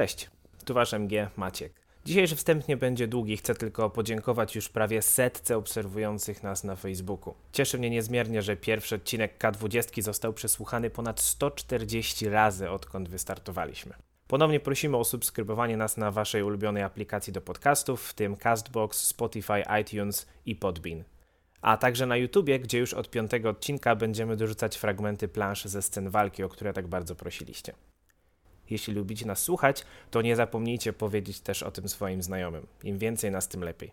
Cześć, tu wasz MG Maciek. Dzisiejszy wstęp nie będzie długi, chcę tylko podziękować już prawie setce obserwujących nas na Facebooku. Cieszy mnie niezmiernie, że pierwszy odcinek K20 został przesłuchany ponad 140 razy odkąd wystartowaliśmy. Ponownie prosimy o subskrybowanie nas na waszej ulubionej aplikacji do podcastów, w tym Castbox, Spotify, iTunes i Podbean. A także na YouTubie, gdzie już od piątego odcinka będziemy dorzucać fragmenty plansz ze scen walki, o które tak bardzo prosiliście. Jeśli lubicie nas słuchać, to nie zapomnijcie powiedzieć też o tym swoim znajomym. Im więcej nas, tym lepiej.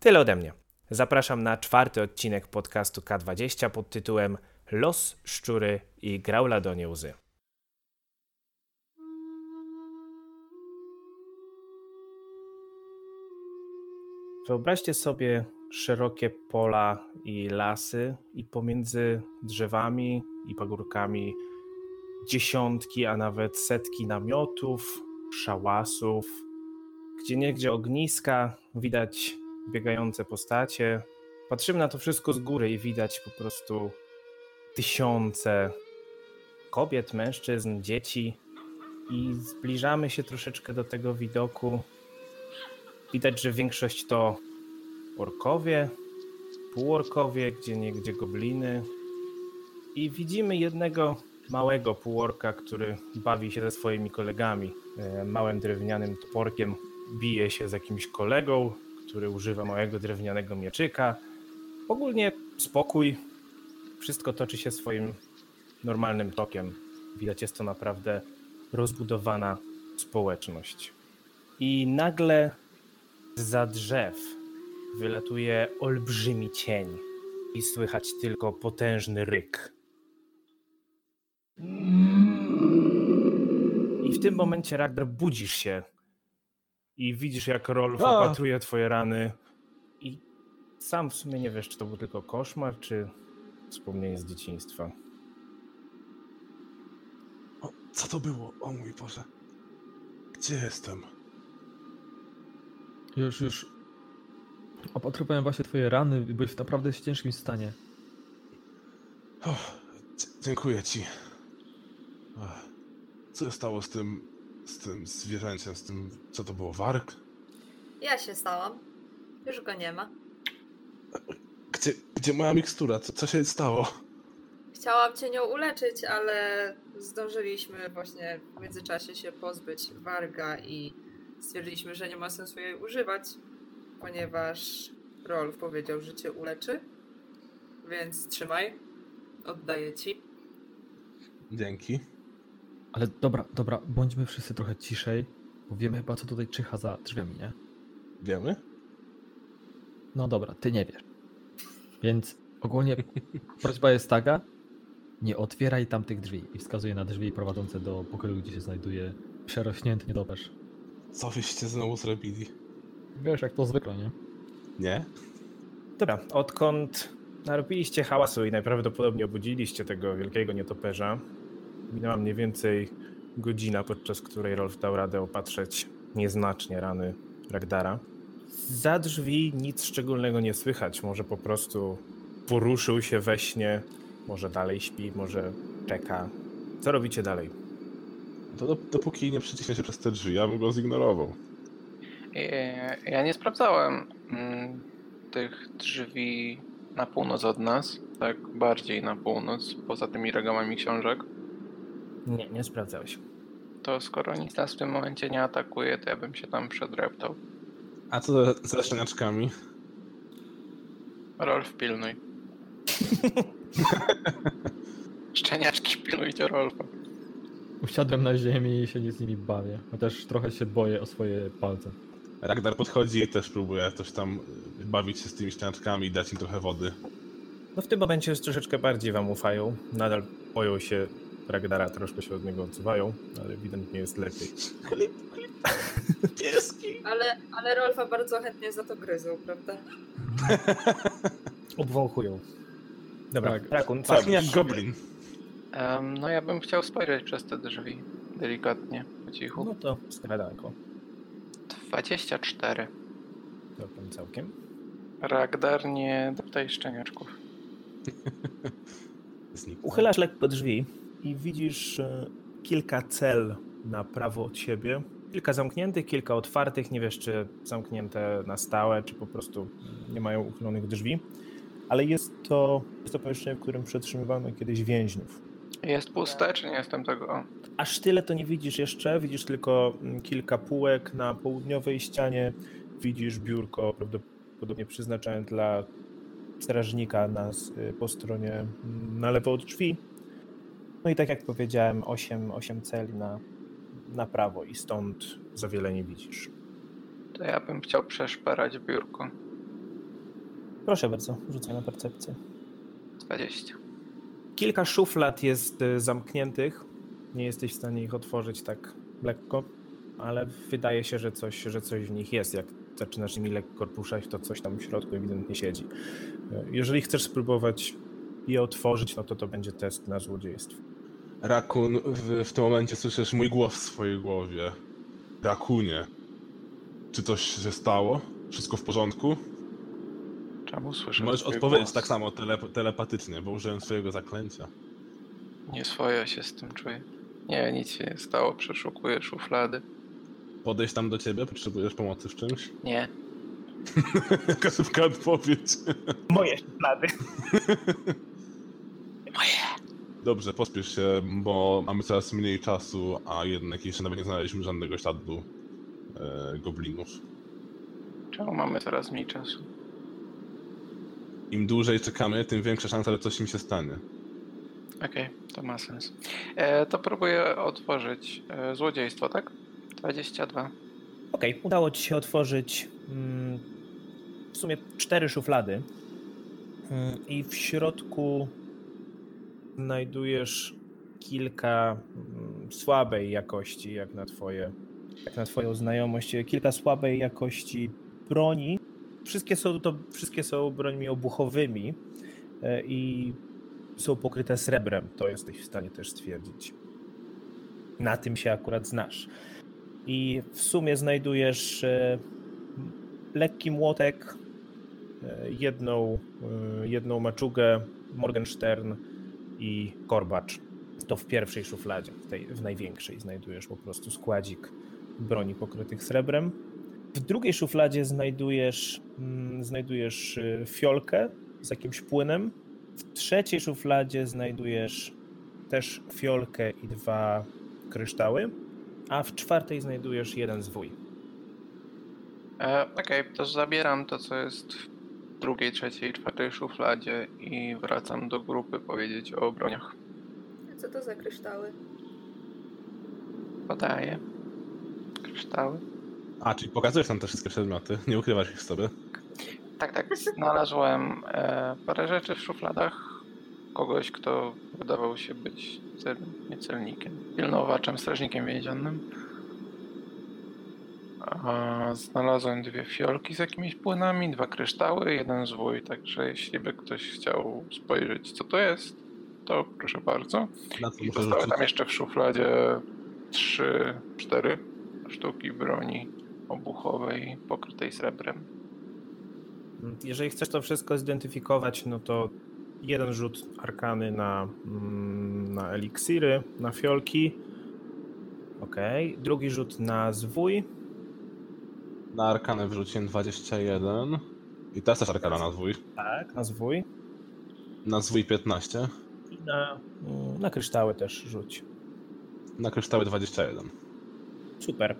Tyle ode mnie. Zapraszam na czwarty odcinek podcastu K20 pod tytułem Los, szczury i grauladonie łzy. Wyobraźcie sobie szerokie pola i lasy, i pomiędzy drzewami i pagórkami dziesiątki, a nawet setki namiotów, szałasów, gdzie niegdzie ogniska, widać biegające postacie. Patrzymy na to wszystko z góry i widać po prostu tysiące kobiet, mężczyzn, dzieci i zbliżamy się troszeczkę do tego widoku. Widać, że większość to orkowie, półorkowie, gdzie niegdzie gobliny. I widzimy jednego małego półorka, który bawi się ze swoimi kolegami. E, małym drewnianym toporkiem bije się z jakimś kolegą, który używa małego drewnianego mieczyka. Ogólnie spokój. Wszystko toczy się swoim normalnym tokiem. Widać, jest to naprawdę rozbudowana społeczność. I nagle za drzew wylatuje olbrzymi cień i słychać tylko potężny ryk. I w tym momencie, Ragnar, budzisz się i widzisz, jak Rolf A. opatruje twoje rany i sam w sumie nie wiesz, czy to był tylko koszmar, czy wspomnienie z dzieciństwa. O, co to było? O mój Boże. Gdzie jestem? Już, już. Opatrywałem właśnie twoje rany, byłeś w naprawdę ciężkim stanie. O, dziękuję ci. Ach, Co się stało z tym, z tym zwierzęciem, z tym, co to było, warg? Ja się stałam. Już go nie ma. Gdzie, gdzie moja mikstura? Co, co się stało? Chciałam cię nią uleczyć, ale zdążyliśmy właśnie w międzyczasie się pozbyć warga i stwierdziliśmy, że nie ma sensu jej używać, ponieważ Rolf powiedział, że cię uleczy. Więc trzymaj. Oddaję ci. Dzięki. Ale dobra, dobra, bądźmy wszyscy trochę ciszej, bo wiemy chyba, co tutaj czyha za drzwiami, nie? Wiemy? No dobra, ty nie wiesz. Więc ogólnie prośba jest taka, nie otwieraj tamtych drzwi. I wskazuje na drzwi prowadzące do pokoju, gdzie się znajduje przerośnięty nietoperz. Co wyście znowu zrobili? Wiesz, jak to zwykle, nie? Nie? Dobra, odkąd narobiliście hałasu i najprawdopodobniej obudziliście tego wielkiego nietoperza, minęła mniej więcej godzina, podczas której Rolf dał radę opatrzeć nieznacznie rany Ragdara. Za drzwi nic szczególnego nie słychać, może po prostu poruszył się we śnie, może dalej śpi, może czeka. Co robicie dalej? To do, dopóki nie przeciśnie się przez te drzwi, ja bym go zignorował. E, Ja nie sprawdzałem mm, tych drzwi na północ od nas, tak bardziej na północ, poza tymi regałami książek. Nie, nie sprawdzałeś. To skoro nic nas w tym momencie nie atakuje, to ja bym się tam przedreptał. A co ze- ze szczeniaczkami? Rolf, pilnuj. Szczeniaczki, pilnujcie Rolfa. Usiadłem na ziemi i się z nimi bawię. Chociaż trochę się boję o swoje palce. Ragnar podchodzi i też próbuje coś tam bawić się z tymi szczeniaczkami i dać im trochę wody. No w tym momencie już troszeczkę bardziej wam ufają. Nadal boją się Ragdara, troszkę się od niego odsuwają, ale ewidentnie jest lepiej. Chlip, chlip. Pieski. Ale, ale Rolfa bardzo chętnie za to gryzą, prawda? Obwąchują. Dobra, Tak. Rakun, co Pachnie jak goblin. Em, no ja bym chciał spojrzeć przez te drzwi. Delikatnie, po cichu. No to skradanko. 24. Całkiem, całkiem. Ragdar, nie doptaj szczeniaczków. Uchylasz lekko drzwi i widzisz e, kilka cel na prawo od siebie. Kilka zamkniętych, kilka otwartych. Nie wiesz, czy zamknięte na stałe, czy po prostu nie mają uchylonych drzwi. Ale jest to, jest to pomieszczenie, w którym przetrzymywano kiedyś więźniów. Jest puste, czy nie jestem tego? Aż tyle to nie widzisz jeszcze. Widzisz tylko mm, kilka półek na południowej ścianie. Widzisz biurko prawdopodobnie przeznaczone dla strażnika na, po stronie mm, na lewo od drzwi. No i tak jak powiedziałem, 8, 8 celi na, na prawo i stąd za wiele nie widzisz. To ja bym chciał przeszperać biurko. Proszę bardzo, rzucę na percepcję. 20. Kilka szuflad jest y, zamkniętych. Nie jesteś w stanie ich otworzyć tak lekko, ale wydaje się, że coś, że coś w nich jest. Jak zaczynasz nimi lekko ruszać, to coś tam w środku ewidentnie siedzi. Y, Jeżeli chcesz spróbować je otworzyć, no to to będzie test na złodziejstwo. Rakun, w, w tym momencie słyszysz mój głos w swojej głowie. Rakunie, czy coś się stało? Wszystko w porządku? Czemu słyszę Możesz odpowiedzieć głos? tak samo tele, telepatycznie, bo użyłem swojego zaklęcia. Nie swoje się z tym czuję. Nie, nic się nie stało. Przeszukuję szuflady. Podejść tam do ciebie, potrzebujesz pomocy w czymś? Nie. Jaka szybka odpowiedź. Moje szuflady. Dobrze, pospiesz się, bo mamy coraz mniej czasu, a jednak jeszcze nawet nie znaleźliśmy żadnego śladu e, goblinów. Czemu mamy coraz mniej czasu? Im dłużej czekamy, tym większa szansa, że coś im się stanie. Okej, to ma sens. E, to próbuję otworzyć e, złodziejstwo, tak? 22. Okej, udało ci się otworzyć mm, w sumie cztery szuflady. Mm, I w środku znajdujesz kilka mm, słabej jakości, jak na twoje, jak na twoją znajomość, kilka słabej jakości broni. Wszystkie są to wszystkie są brońmi obuchowymi e, i są pokryte srebrem. To jesteś w stanie też stwierdzić. Na tym się akurat znasz. I w sumie znajdujesz e, lekki młotek, e, jedną, e, jedną maczugę, Morgenstern i korbacz. To w pierwszej szufladzie, w, tej, w największej znajdujesz po prostu składzik broni pokrytych srebrem. W drugiej szufladzie znajdujesz, mm, znajdujesz e, fiolkę z jakimś płynem. W trzeciej szufladzie znajdujesz też fiolkę i dwa kryształy a w czwartej znajdujesz jeden zwój. E, Okej, to zabieram to, co jest w drugiej, trzeciej, czwartej szufladzie i wracam do grupy powiedzieć o broniach. Co to za kryształy? Podaję. Kryształy. A, czyli pokazujesz nam te wszystkie przedmioty, nie ukrywasz ich sobie. Tak, tak. Znalazłem e, parę rzeczy w szufladach. Kogoś, kto wydawał się być cel, nie celnikiem, pilnowaczem, strażnikiem więziennym. A, znalazłem dwie fiolki z jakimiś płynami, dwa kryształy, jeden zwój. Także jeśli by ktoś chciał spojrzeć, co to jest, to proszę bardzo. Na co I muszę zostały rzucić? tam jeszcze w szufladzie trzy, cztery sztuki broni obuchowej pokrytej srebrem. Jeżeli chcesz to wszystko zidentyfikować, no to jeden rzut arkany na, mm, na eliksiry, na fiolki. Ok. Drugi rzut na zwój. Na arkanę wrzuciłem 21. I teraz też arkana na zwój. Tak, na zwój. Na zwój 15. I na, mm, na kryształy też rzuć. Na kryształy 21. Super.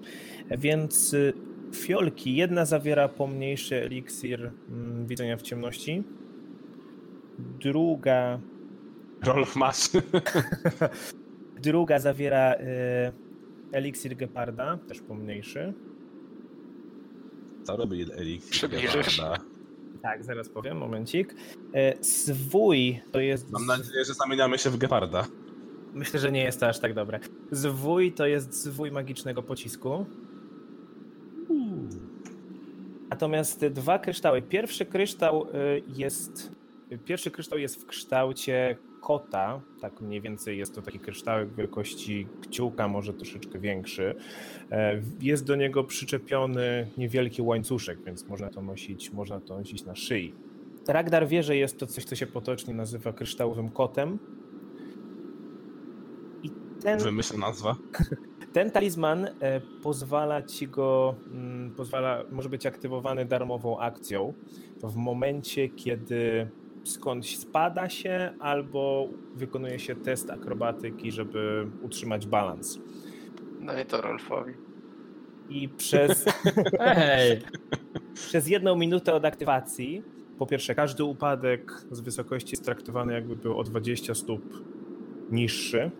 Więc y, fiolki. Jedna zawiera pomniejszy eliksir mm, widzenia w ciemności. Druga Rolf masz. Druga zawiera y, eliksir geparda, też pomniejszy. Co robi eliksir? Przybliżysz? Tak, zaraz powiem, momencik. Y, zwój to jest. Mam nadzieję, że zamieniamy się w geparda. Myślę, że nie jest to aż tak dobre. Zwój to jest zwój magicznego pocisku. Natomiast dwa kryształy. Pierwszy kryształ y, jest. Pierwszy kryształ jest w kształcie kota. Tak mniej więcej jest to taki kryształek wielkości kciuka, może troszeczkę większy. E, Jest do niego przyczepiony niewielki łańcuszek, więc można to nosić, można to nosić na szyi. Ragdar wie, że jest to coś, co się potocznie nazywa kryształowym kotem. I Ten, Wymyślę nazwa. ten talizman e, pozwala ci go, mm, pozwala, może być aktywowany darmową akcją w momencie, kiedy skądś spada się albo wykonuje się test akrobatyki, żeby utrzymać balans. Daj to Rolfowi. I przez, przez jedną minutę od aktywacji, po pierwsze, każdy upadek z wysokości jest traktowany jakby był o 20 stóp niższy.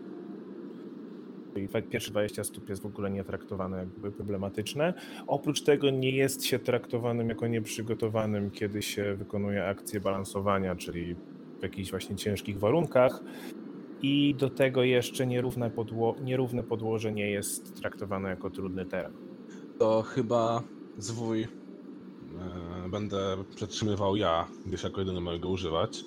I dwa- pierwsze 20 stóp jest w ogóle nie traktowane jakby problematyczne. Oprócz tego nie jest się traktowanym jako nieprzygotowanym, kiedy się wykonuje akcję balansowania, czyli w jakichś właśnie ciężkich warunkach. I do tego jeszcze nierówne, podło- nierówne podłoże nie jest traktowane jako trudny teren. To chyba zwój e, będę przetrzymywał ja, gdyż jako jedyny mogę go używać.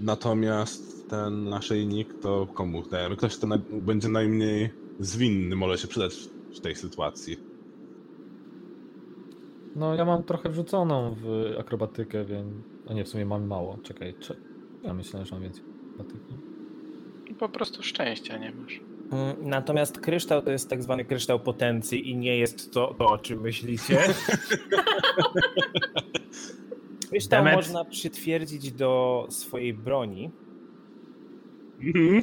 Natomiast ten naszyjnik to komu dajemy? Ktoś, kto naj- będzie najmniej zwinny, może się przydać w tej sytuacji. No ja mam trochę wrzuconą w akrobatykę, więc... A nie, w sumie mam mało. Czekaj, czy... Ja myślałem, że mam więcej akrobatyki. Po prostu szczęścia nie masz. Mm, Natomiast kryształ to jest tak zwany kryształ potencji i nie jest to, to o czym myślicie. kryształ Demet. można przytwierdzić do swojej broni. Mhm.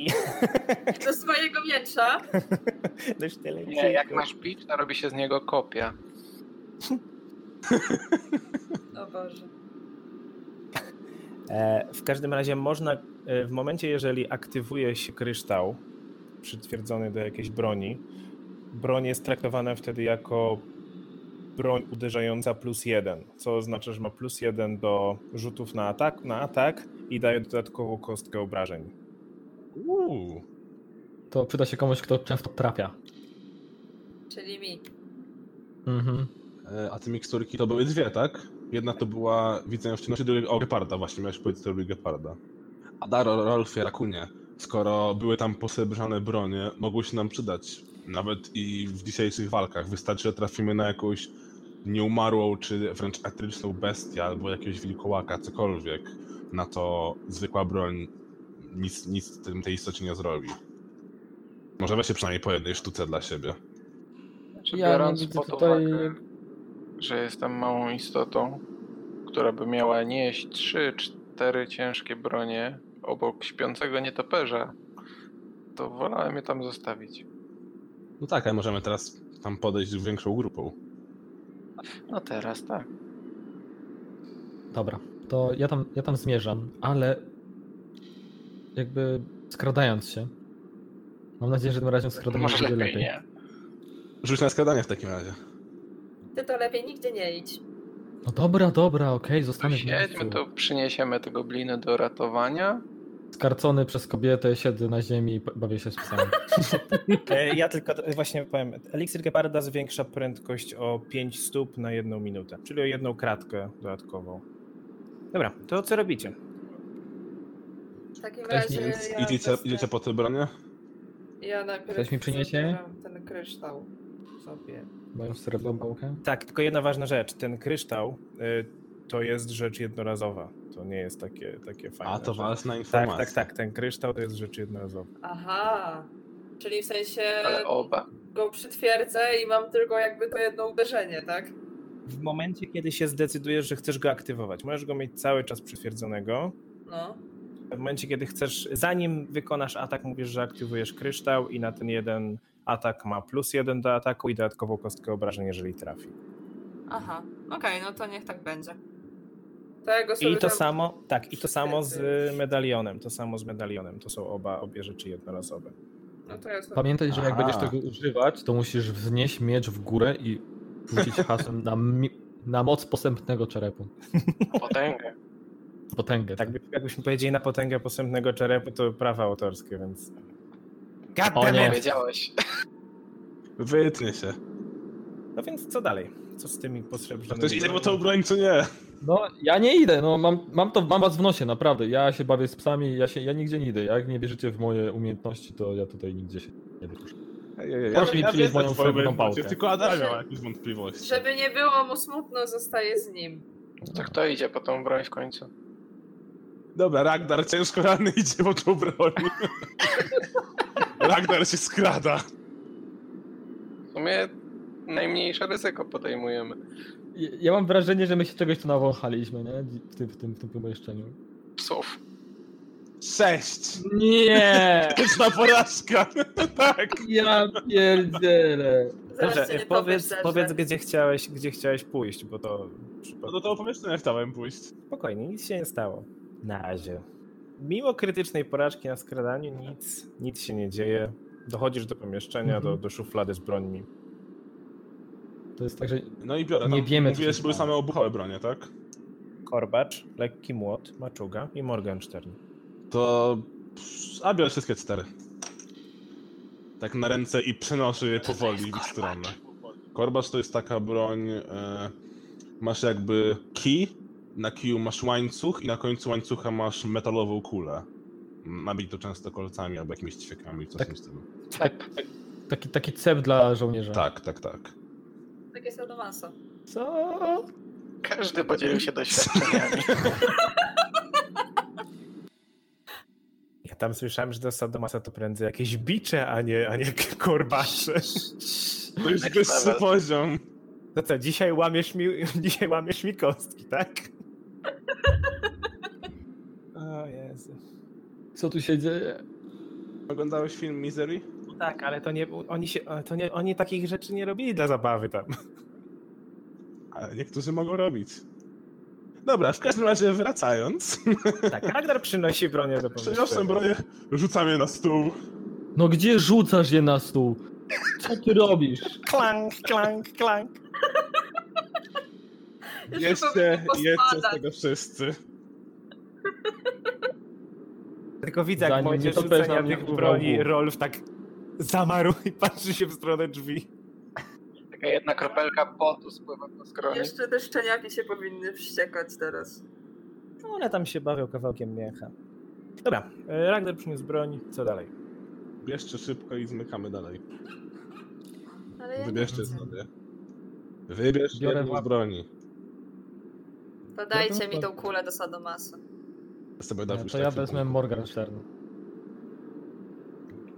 Do swojego miecza. Dość tyle Nie, jak masz bić, to robi się z niego kopia. O Boże. E, W każdym razie można, e, w momencie jeżeli aktywuje się kryształ przytwierdzony do jakiejś broni, broń jest traktowana wtedy jako broń uderzająca plus jeden, co oznacza, że ma plus jeden do rzutów na atak, na atak i daje dodatkową kostkę obrażeń. Uuu. To przyda się komuś, kto często trafia. Czyli mi. Mhm. E, A te miksturki to były dwie, tak? Jedna to była widzenia w ciemności, druga o Geparda, właśnie miałeś powiedzieć, to lubi Geparda. A Daro, Rolfie, Rakunie, skoro były tam posrebrzane bronie, mogły się nam przydać. Nawet i w dzisiejszych walkach. Wystarczy, że trafimy na jakąś nieumarłą, czy wręcz etryczną bestię, albo jakiegoś wilkołaka, cokolwiek. Na to zwykła broń nic, nic tym tej istocie nie zrobi. Może weźcie przynajmniej po jednej sztuce dla siebie. Znaczy, Ja nie biorąc widzę pod tutaj- uwagę, że jestem małą istotą, która by miała nieść trzy, cztery ciężkie bronie obok śpiącego nietoperza, to wolałem je tam zostawić. No tak, ale możemy teraz tam podejść większą grupą. No teraz tak. Dobra, to ja tam, ja tam zmierzam, ale jakby skradając się. Mam nadzieję, że tym razem skradanie Może będzie lepiej lepiej. nie. Rzuć na skradanie w takim razie. Ty to lepiej nigdzie nie idź. No dobra, dobra, okej, zostanę w Siedźmy, miejscu. to przyniesiemy te gobliny do ratowania. Skarcony przez kobietę, siedzę na ziemi i bawię się z psami. E, Ja tylko właśnie powiem, eliksir Geparda zwiększa prędkość o 5 stóp na jedną minutę, czyli o jedną kratkę dodatkową. Dobra, to co robicie? W takim Ktoś razie. ja idziecie, idziecie po te bronie? Ja najpierw Ktoś mi przyniesie? zabieram ten kryształ sobie. Moją srebrną pałkę. Tak, tylko jedna ważna rzecz. Ten kryształ y, to jest rzecz jednorazowa. To nie jest takie, takie fajne. A to że- ważna Tak, informacja. tak, tak. Ten kryształ to jest rzecz jednorazowa. Aha. Czyli w sensie Ale oba. go przytwierdzę i mam tylko jakby to jedno uderzenie, tak? W momencie, kiedy się zdecydujesz, że chcesz go aktywować, możesz go mieć cały czas przytwierdzonego. No. W momencie, kiedy chcesz, zanim wykonasz atak, mówisz, że aktywujesz kryształ i na ten jeden atak ma plus jeden do ataku i dodatkową kostkę obrażeń, jeżeli trafi. Aha. Okej, no to niech tak będzie. To ja go sobie I to tam- samo, tak, i to samo z medalionem. To samo z medalionem. To są oba obie rzeczy jednorazowe. No to ja sobie... Pamiętaj, że jak Aha. będziesz tego używać, to musisz wznieść miecz w górę i rzucić hasłem na, na moc posępnego czerepu. Potęgę. Potęgę. Tak, by- jakbyśmy powiedzieli na potęgę posępnego czerepu, to prawa autorskie, więc. God O nie. Wiedziałeś. Wytnie się. No więc co dalej? Co z tymi posrebrzonymi? Ktoś idzie po tą broń, czy nie? No, ja nie idę, no mam, mam to, mam was w nosie, naprawdę. Ja się bawię z psami, ja, się, ja nigdzie nie idę. Jak nie wierzycie w moje umiejętności, to ja tutaj nigdzie się nie wyruszę. Mi ja przynieść moją srebrną pałkę. Tylko Adam miał Proszę. jakieś wątpliwości. Żeby nie było mu smutno, zostaje z nim. To kto idzie po tą broń w końcu? Dobra, Ragnar ciężko ranny idzie po tą broń. Ragnar się skrada. W sumie najmniejsze ryzyko podejmujemy. Ja- Ja mam wrażenie, że my się czegoś tu nawąchaliśmy, nie? W tym, w tym, w tym pomieszczeniu. Psów. Sześć. Nie! Piękna porażka. tak. Ja pierdzielę. Dobrze, powiedz, powiedz że- gdzie, chciałeś, gdzie chciałeś pójść, bo to No do tego pomieszczenia chciałem pójść. spokojnie, nic się nie stało. Na razie. Mimo krytycznej porażki na skradaniu nic, nic się nie dzieje. Dochodzisz do pomieszczenia, Mhm. do, do szuflady z brońmi. To jest tak, że No i biorę. Nie wiemy, co Mówiłeś, się że były stało. same obuchałe bronie, tak? Korbacz, lekki młot, maczuga i Morgenstern. To... A biorę wszystkie cztery. Tak na ręce i przenoszę je powoli w ich stronę. Korbacz to jest taka broń... E, masz jakby kij, na kiju masz łańcuch i na końcu łańcucha masz metalową kulę. Nabij to często kolcami albo jakimiś ćwiekami, coś w Tak. tym stylu. Cep. taki, taki cep dla żołnierza. Tak, tak, tak. Takie sadomaso. Co? Każdy podzielił się doświadczeniami. Tam słyszałem, że do Sadomasa to prędzej jakieś bicze, a nie, a nie korbacze. To już Next wyższy poziom. To co, dzisiaj łamiesz mi, dzisiaj łamiesz mi kostki, tak? O Jezu. Co tu się dzieje? Oglądałeś film Misery? No tak, ale to nie, oni się, to nie, oni takich rzeczy nie robili dla zabawy tam. Ale niektórzy mogą robić. Dobra, w każdym razie wracając. Tak, Ragnar przynosi bronię do Przeniosłem pomieszczenia. broję, rzucam je na stół. No gdzie rzucasz je na stół? Co ty robisz? Klank, klank, klank. Jeszcze Jeszcze, z tego wszyscy. Tylko widzę, jak w Zanim momencie nie topesz rzucenia tych broni Rolf tak zamarł i patrzy się w stronę drzwi. Taka jedna kropelka potu spływa po skronie. Jeszcze te szczeniaki się powinny wściekać teraz. No one tam się bawią kawałkiem mięcha. Dobra, e, Ragnar przyniósł broń, co dalej? Bierzcie szybko i zmykamy dalej. Ale ja Wybierzcie sobie. Wybierz Biorę jedną z broni. To dajcie mi tą kulę do sadomasu. Ja sobie Ja, dam to ja wezmę. Morgenstern.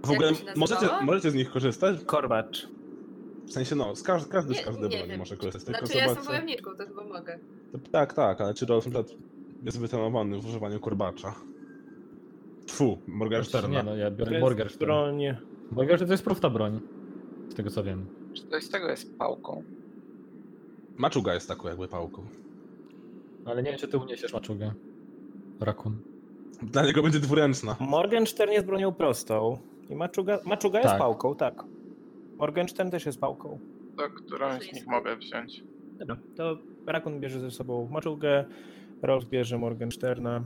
W ogóle możecie, możecie z nich korzystać? Korbacz. W sensie no, z każdy, każdy z Nie, każdej nie broni wiem. może korzystać. Tylko Znaczy ja jestem wojowniczką, to chyba mogę. Tak, tak, ale czy Rolf na przykład jest wytrenowany w używaniu korbacza? Tfu, Nie Morgensterna. no, ja To biorę jest Morgenstern. broń. Morgenstern to jest prosta broń. Z tego co wiem. Czy coś z tego jest pałką? Maczuga jest taką jakby pałką. Ale nie wiem czy ty uniesiesz maczugę. Rakun. Dla niego będzie dwuręczna. Morgenstern jest bronią prostą. I maczuga, maczuga jest Tak. pałką, tak. Morgenstern też jest pałką. To którą z nich mogę wziąć? Dobra, to Rakun bierze ze sobą maczugę, Rolf bierze Morgensterna,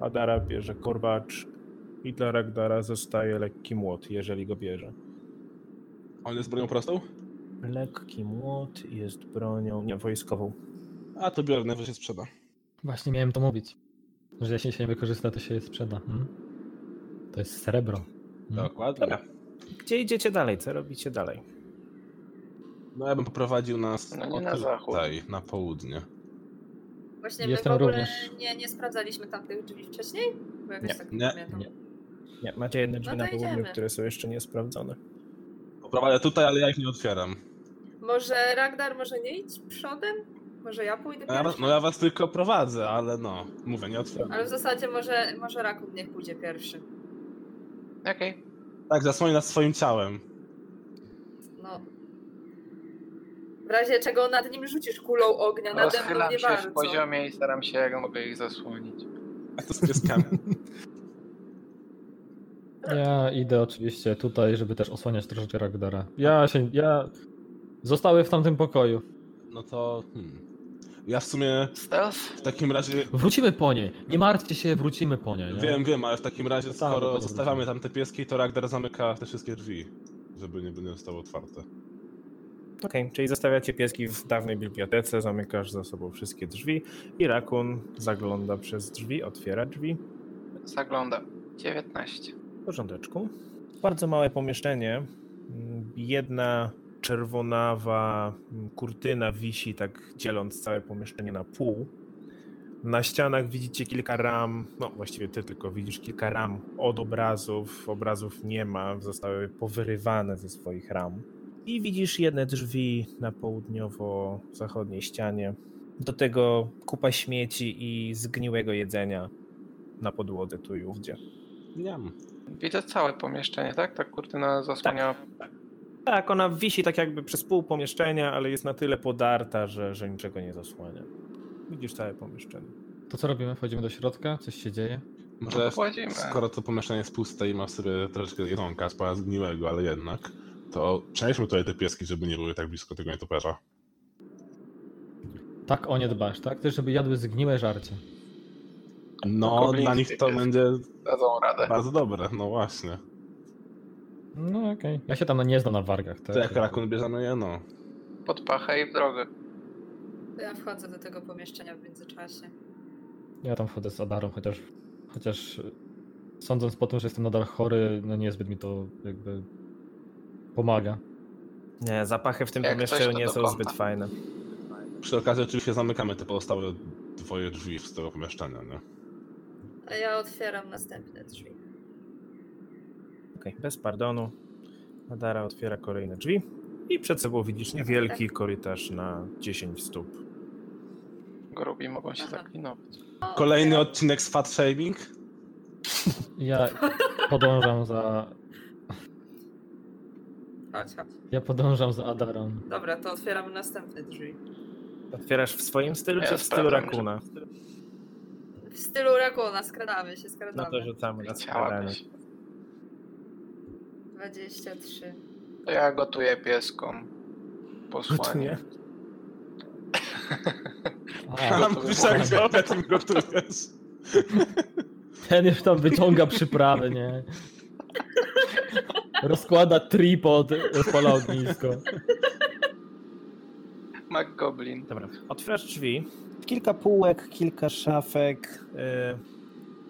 Adara bierze korbacz i dla Ragdara zostaje lekki młot, jeżeli go bierze. On jest bronią prostą? Lekki młot jest bronią, nie, wojskową. A to biorę, najwyżej sprzeda. Właśnie miałem to mówić. Że jeśli się nie wykorzysta, to się sprzeda. Hmm? To jest srebro. Hmm? Dokładnie. Dobra. Gdzie idziecie dalej? Co robicie dalej? No ja bym poprowadził nas No nie na zachód. tutaj, na południe. Właśnie Jestem my w ogóle również. nie, nie sprawdzaliśmy tamtych drzwi wcześniej? Bo jakoś Nie, tak nie, pamiętam. nie. Nie, macie jedne drzwi No na południu, idziemy. które są jeszcze niesprawdzone. Poprowadzę tutaj, ale ja ich nie otwieram. Może Ragnar może nie idź przodem? Może ja pójdę No ja, was- pierwszy? no ja was tylko prowadzę, ale no, mówię, nie otwieram. Ale w zasadzie może, może Rakun niech pójdzie pierwszy. Okej. Tak, zasłonię nas swoim ciałem. No. W razie czego nad nim rzucisz kulą ognia, nade mną nie się bardzo. w poziomie i staram się jak mogę ich zasłonić. A to z pieskami. Ja idę oczywiście tutaj, żeby też osłaniać troszeczkę Ragdara. Ja się. Ja. Zostały w tamtym pokoju. No to. Hmm. Ja w sumie Stealth? w takim razie. Wrócimy po nie. Nie martwcie się, wrócimy po nie. nie? Wiem, wiem, ale w takim razie, Tak, skoro dokładnie. zostawiamy tam te pieski, to Ragnar zamyka te wszystkie drzwi, żeby nie, nie zostały otwarte. Okej, czyli zostawiacie pieski w dawnej bibliotece, zamykasz za sobą wszystkie drzwi i Rakun zagląda przez drzwi, otwiera drzwi. Zaglądam. 19. W porządeczku. Bardzo małe pomieszczenie. Mm, Jedna czerwonawa mm, kurtyna wisi, tak dzieląc całe pomieszczenie na pół. Na ścianach widzicie kilka ram, no właściwie ty tylko widzisz kilka ram od obrazów. Obrazów nie ma, zostały powyrywane ze swoich ram. I widzisz jedne drzwi na południowo-zachodniej ścianie. Do tego kupa śmieci i zgniłego jedzenia na podłodze tu i ówdzie. Niam. Widzę całe pomieszczenie, tak? Ta kurtyna zasłania. Tak, ona wisi tak jakby przez pół pomieszczenia, ale jest na tyle podarta, że, że niczego nie zasłania. Widzisz całe pomieszczenie. To co robimy? Wchodzimy do środka? Coś się dzieje? Może Wchodzimy. skoro to pomieszczenie jest puste i ma sobie troszeczkę jedzonka, spora zgniłego, ale jednak, to przenieśmy tutaj te pieski, żeby nie były tak blisko tego nietoperza. Tak o nie dbasz, tak? Też żeby jadły zgniłe żarcie. No, dla nich to będzie bardzo dobre, no właśnie. No okej. Ja się tam nie znam na wargach. Tak? To jak rakun bierzemy je, no. Pod pachę i w drogę. To ja wchodzę do tego pomieszczenia w międzyczasie. Ja tam wchodzę z Adarą, chociaż, chociaż sądząc po tym, że jestem nadal chory, no niezbyt mi to jakby pomaga. Nie, zapachy w tym Jak pomieszczeniu nie są zbyt fajne. Przy okazji oczywiście zamykamy te pozostałe dwoje drzwi z tego pomieszczenia, nie? A ja otwieram następne drzwi. Okej, bez pardonu. Adara otwiera kolejne drzwi i przed sobą widzisz niewielki korytarz na 10 stóp. Grubi mogą się zaklinować. Kolejny odcinek z Fat Shaming. Ja podążam za. Chodź, chodź. Ja podążam za Adarą. Dobra, to otwieram następne drzwi. Otwierasz w swoim stylu Ja czy w stylu Rakuna? W stylu Rakuna, skradamy się, No skradamy. to rzucamy na skradanie. Chciałabyś. 23. To ja gotuję pieskom. Posłanie. Gotuję? A, Tam piszak, że obiad gotujesz. ten już tam wyciąga przyprawy, nie? Rozkłada tripod, rozpala ognisko. McGoblin. Dobra, otwierasz drzwi. Kilka półek, kilka szafek. e,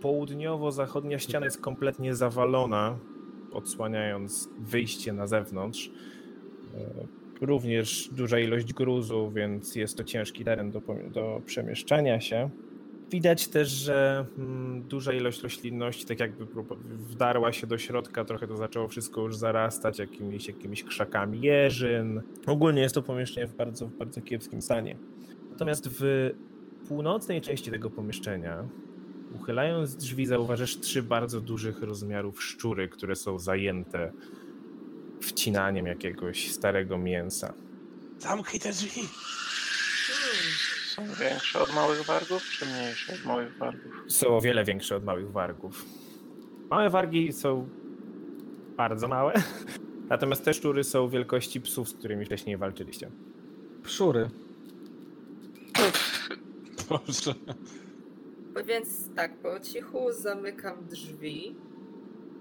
Południowo-zachodnia ściana jest kompletnie zawalona, odsłaniając wyjście na zewnątrz. E, Również duża ilość gruzu, więc jest to ciężki teren do, do przemieszczania się. Widać też, że mm, duża ilość roślinności tak jakby wdarła się do środka, trochę to zaczęło wszystko już zarastać jakimiś, jakimiś krzakami jeżyn. Ogólnie jest to pomieszczenie w bardzo, w bardzo kiepskim stanie. Natomiast w północnej części tego pomieszczenia, uchylając drzwi, zauważysz trzy bardzo dużych rozmiarów szczury, które są zajęte wcinaniem jakiegoś starego mięsa. Zamknij te drzwi. Są większe od małych wargów, czy mniejsze od małych wargów? Są o wiele większe od małych wargów. Małe wargi są bardzo małe, natomiast te szczury są wielkości psów, z którymi wcześniej walczyliście. Pszury. Dobrze. Więc tak, po cichu zamykam drzwi.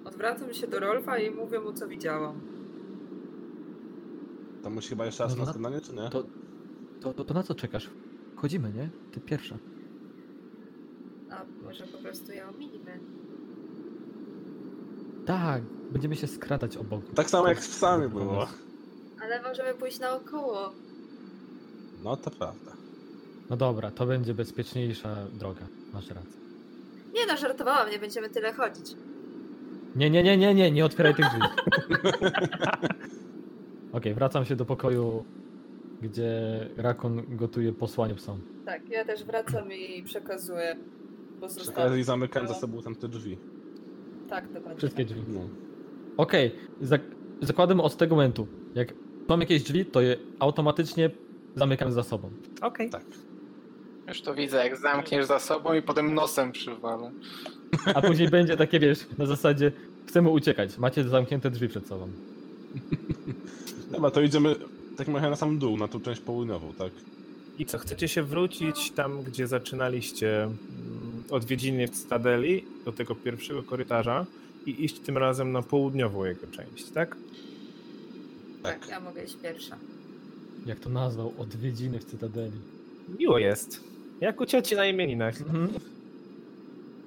Odwracam się do Rolfa i mówię mu, co widziałam. To musi chyba jeszcze raz No na na- składanie, czy nie? To, to, to, to na co czekasz? Wchodzimy, nie? Ty pierwsza. A może po prostu je ominimy. Tak, będziemy się skradać obok. Tak samo jak z psami było. Ale możemy pójść naokoło. No to prawda. No dobra, to będzie bezpieczniejsza droga. Masz rację. Nie no, żartowałam, nie będziemy tyle chodzić. Nie, nie, nie, nie, nie, nie otwieraj tych drzwi. Okej, wracam się do pokoju, gdzie Rakon gotuje posłanie psom. Tak, ja też wracam i przekazuję pozostałe. okazji zamykam za sobą tam te drzwi. Tak, dokładnie. Wszystkie drzwi. No. Okej, zak zakładam od tego momentu. Jak są jakieś drzwi, to je automatycznie zamykam za sobą. Okej. Tak. Już to widzę, jak zamkniesz za sobą i potem nosem przywalę. A później będzie takie, wiesz, na zasadzie chcemy uciekać, macie zamknięte drzwi przed sobą. Dobra, to idziemy tak trochę na sam dół, na tą część południową, tak? I co, chcecie się wrócić tam, gdzie zaczynaliście mm, odwiedziny Cytadeli, do tego pierwszego korytarza i iść tym razem na południową jego część, tak? Tak, ja mogę iść pierwsza. Jak to nazwał? Odwiedziny w Cytadeli. Miło jest. Jak u cioci na imieninach. Mhm.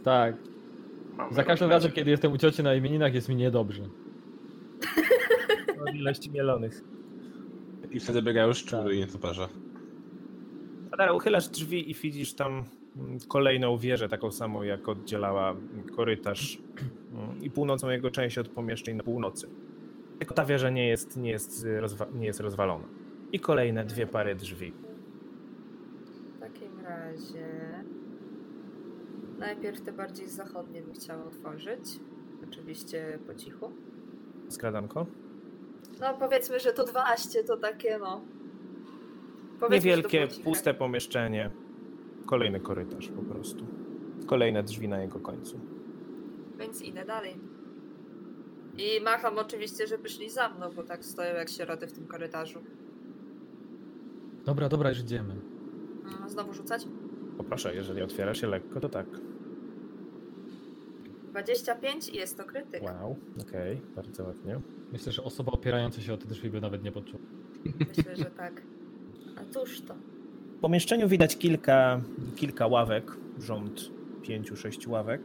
Tak, Mamy za każdym razem, kiedy jestem u cioci na imieninach, jest mi niedobrze. Od ilości mielonych. I wtedy biegają szczury Tak. i nietoperze. Adara, uchylasz drzwi i widzisz tam mm, kolejną wieżę, taką samą jak oddzielała korytarz mm, i północną jego część od pomieszczeń na północy. Tylko ta wieża nie jest, nie jest, y, rozwa- nie jest rozwalona. I kolejne dwie pary drzwi. Razie. Najpierw te bardziej zachodnie bym chciała otworzyć. Oczywiście po cichu. Skradanko. No powiedzmy, że to 12 to takie no. Powiedzmy, Niewielkie, puste pomieszczenie. Kolejny korytarz po prostu. Kolejne drzwi na jego końcu. Więc idę dalej. I macham oczywiście, żeby szli za mną, bo tak stoją jak sieroty w tym korytarzu. Dobra, dobra, już idziemy. Mm, Znowu rzucać? Poproszę, jeżeli otwiera się lekko, to tak. 25 i jest to krytyk. Wow, okej, bardzo ładnie. Myślę, że osoba opierająca się o te drzwi by nawet nie poczuła. Myślę, że tak. A cóż to? W pomieszczeniu widać kilka, kilka ławek, rząd pięciu, sześciu ławek.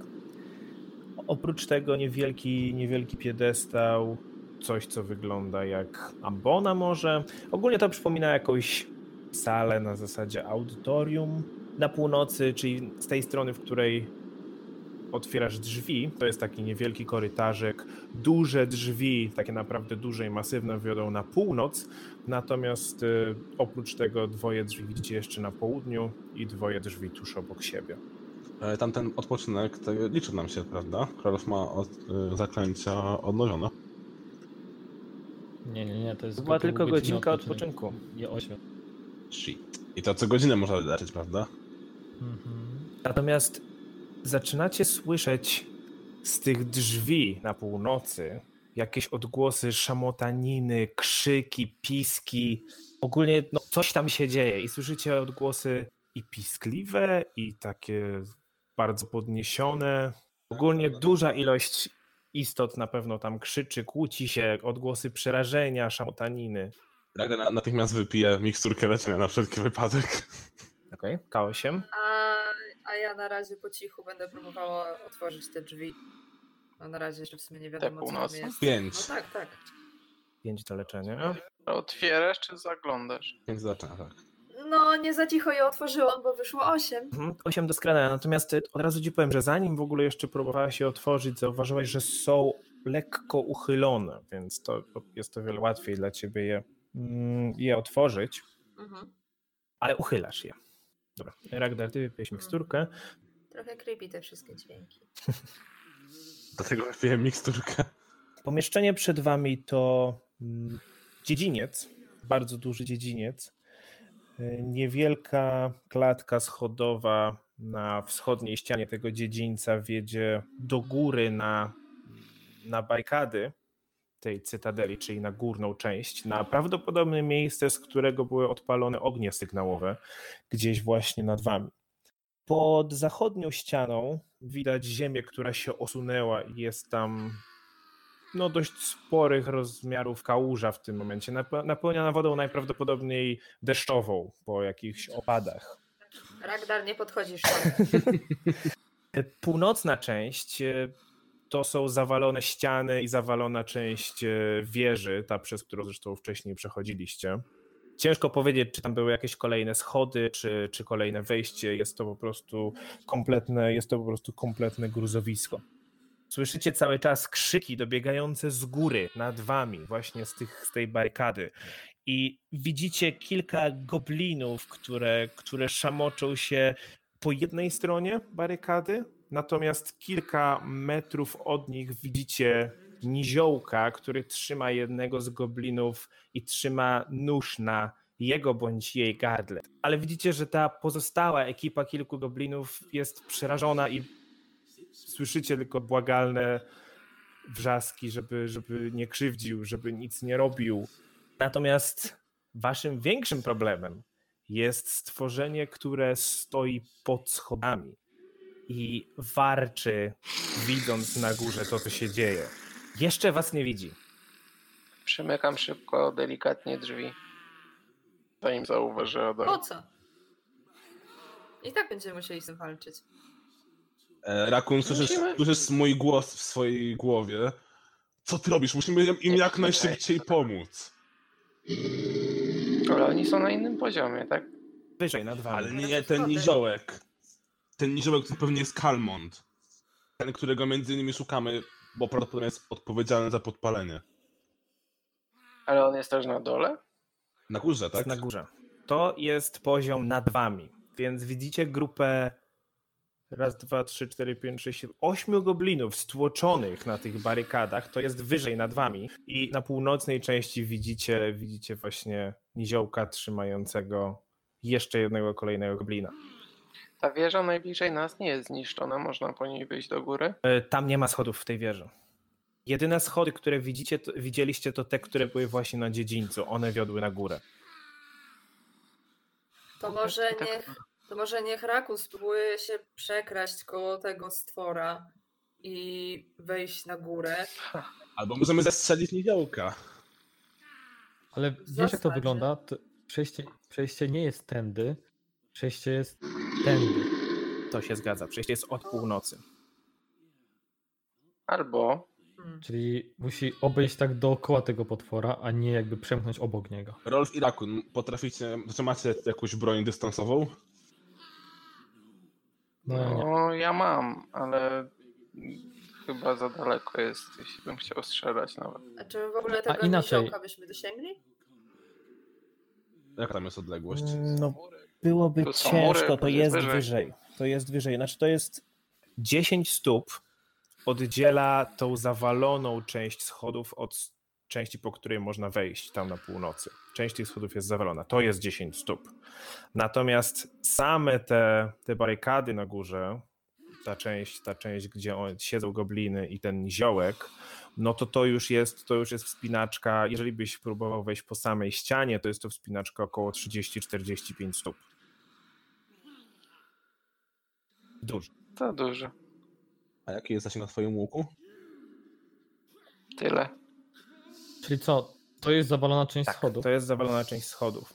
Oprócz tego niewielki, niewielki piedestał, coś co wygląda jak ambona może. Ogólnie to przypomina jakąś salę na zasadzie audytorium. Na północy, czyli z tej strony, w której otwierasz drzwi, to jest taki niewielki korytarzek. Duże drzwi, takie naprawdę duże i masywne, wiodą na północ. Natomiast y, oprócz tego dwoje drzwi widzicie jeszcze na południu i dwoje drzwi tuż obok siebie. E, Tamten odpoczynek to liczy nam się, prawda? Kralow ma od, y, zaklęcia odnowione. Nie, nie, nie, to jest była tylko godzinka odpoczynku. odpoczynku. Nie 8. Shit. I to co godzinę można wydarzyć, prawda? Natomiast zaczynacie słyszeć z tych drzwi na północy jakieś odgłosy szamotaniny, krzyki, piski. Ogólnie no, coś tam się dzieje i słyszycie odgłosy i piskliwe, i takie bardzo podniesione. Ogólnie duża ilość istot na pewno tam krzyczy, kłóci się, odgłosy przerażenia, szamotaniny. Ragnar na- natychmiast wypije miksturkę leczenia na wszelki wypadek. Okej, K8. A, a ja na razie po cichu będę próbowała otworzyć te drzwi. No na razie jeszcze w sumie nie wiadomo co tam jest. Pięć. No tak, tak. 5 do leczenia. Otwierasz czy zaglądasz? Pięć zaczyna, tak. No nie za cicho je otworzyłam, bo wyszło 8. Mhm, 8 do skradania. Natomiast y, od razu ci powiem, że zanim w ogóle jeszcze próbowałeś się otworzyć, zauważyłeś, że są lekko uchylone, więc to to jest o wiele łatwiej dla ciebie je, mm, je otworzyć, Mhm. ale uchylasz je. Dobra, Ragnar, ty wypiłeś miksturkę. Trochę creepy te wszystkie dźwięki. Dlatego wypiję miksturkę. Pomieszczenie przed wami to mm, dziedziniec, bardzo duży dziedziniec. Y, Niewielka klatka schodowa na wschodniej ścianie tego dziedzińca wiedzie do góry na, na barykady tej cytadeli, czyli na górną część, na prawdopodobne miejsce, z którego były odpalone ognie sygnałowe, gdzieś właśnie nad wami. Pod zachodnią ścianą widać ziemię, która się osunęła i jest tam no, dość sporych rozmiarów kałuża w tym momencie, nape- napełniona wodą najprawdopodobniej deszczową po jakichś opadach. Ragnar, nie podchodzisz. Północna część e, to są zawalone ściany i zawalona część e, wieży, ta przez którą zresztą wcześniej przechodziliście. Ciężko powiedzieć, czy tam były jakieś kolejne schody, czy, czy kolejne wejście. Jest to po prostu kompletne, jest to po prostu kompletne gruzowisko. Słyszycie cały czas krzyki dobiegające z góry nad wami, właśnie z, tych, z tej barykady. I widzicie kilka goblinów, które, które szamoczą się po jednej stronie barykady, natomiast kilka metrów od nich widzicie niziołka, który trzyma jednego z goblinów i trzyma nóż na jego bądź jej gardle. Ale widzicie, że ta pozostała ekipa kilku goblinów jest przerażona i słyszycie tylko błagalne wrzaski, żeby, żeby nie krzywdził, żeby nic nie robił. Natomiast waszym większym problemem jest stworzenie, które stoi pod schodami i warczy, widząc na górze to, co się dzieje. Jeszcze was nie widzi. Przymykam szybko, delikatnie drzwi. Zanim zauważy Adar. Po co? I tak będziemy musieli z tym walczyć. E, Rakun, słyszysz, Musimy- słyszysz mój głos w swojej głowie. Co ty robisz? Musimy im- jak najszybciej pomóc. Ale oni są na innym poziomie, tak? Wyżej nad wami. Ale nie ten niziołek. Ten niziołek to pewnie jest Kalmont. Ten, którego między innymi szukamy, bo prawdopodobnie jest odpowiedzialny za podpalenie. Ale on jest też na dole? Na górze, tak? Jest na górze. To jest poziom nad wami, więc widzicie grupę raz, dwa, trzy, cztery, pięć, sześć, siedem, ośmiu goblinów stłoczonych na tych barykadach. To jest wyżej nad wami i na północnej części widzicie, widzicie właśnie niziołka trzymającego jeszcze jednego kolejnego goblina. Ta wieża najbliżej nas nie jest zniszczona, można po niej wyjść do góry. E, Tam nie ma schodów w tej wieży. Jedyne schody, które widzicie, to, widzieliście, to te, które były właśnie na dziedzińcu. One wiodły na górę. To może niech, to może niech Raku spróbuje się przekraść koło tego stwora i wejść na górę. Albo możemy zestrzelić niziołka. Ale wiesz jak to wygląda? To przejście, przejście nie jest tędy, przejście jest tędy. To się zgadza. Przejście jest od północy. Albo Hmm. Czyli musi obejść tak dookoła tego potwora, a nie jakby przemknąć obok niego. Rolf i Rakun, potraficie, czy macie jakąś broń dystansową? No ja nie. no, ja mam, ale chyba za daleko jest, jeśli bym chciał strzelać nawet. A czy w ogóle tego inaczej. niziołka byśmy dosięgli? Jaka tam jest odległość? No, byłoby są ciężko, mury, to jest wyżej. wyżej. To jest wyżej. Znaczy to jest 10 stóp oddziela tą zawaloną część schodów od części, po której można wejść tam na północy. Część tych schodów jest zawalona. To jest 10 stóp. Natomiast same te, te barykady na górze, ta część, ta część, gdzie on, siedzą gobliny i ten ziołek, no to to już jest, to już jest wspinaczka. Jeżeli byś próbował wejść po samej ścianie, to jest to wspinaczka około 30-45 stóp. Dużo. To dużo. A jaki jest zasięg na twoim łuku? Tyle. Czyli co? To jest zawalona część Tak, schodów. to jest zawalona część schodów.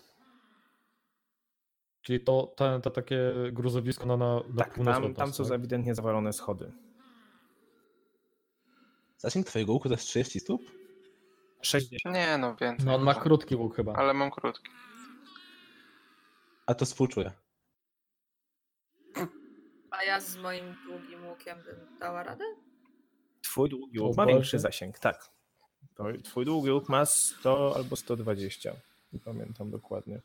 Czyli to, to, to takie gruzowisko na, na, na Tak, północ tam, tam są tak? ewidentnie zawalone schody. Zasięg twojego łuku to jest 30 stóp? 60. Nie no, więcej. No on ma krótki łuk chyba. Ale mam krótki. A to współczuję. A ja z moim długim łukiem bym dała radę? Twój długi łuk ma większy zasięg, tak. Twój długi łuk ma 100 albo 120. Nie pamiętam dokładnie.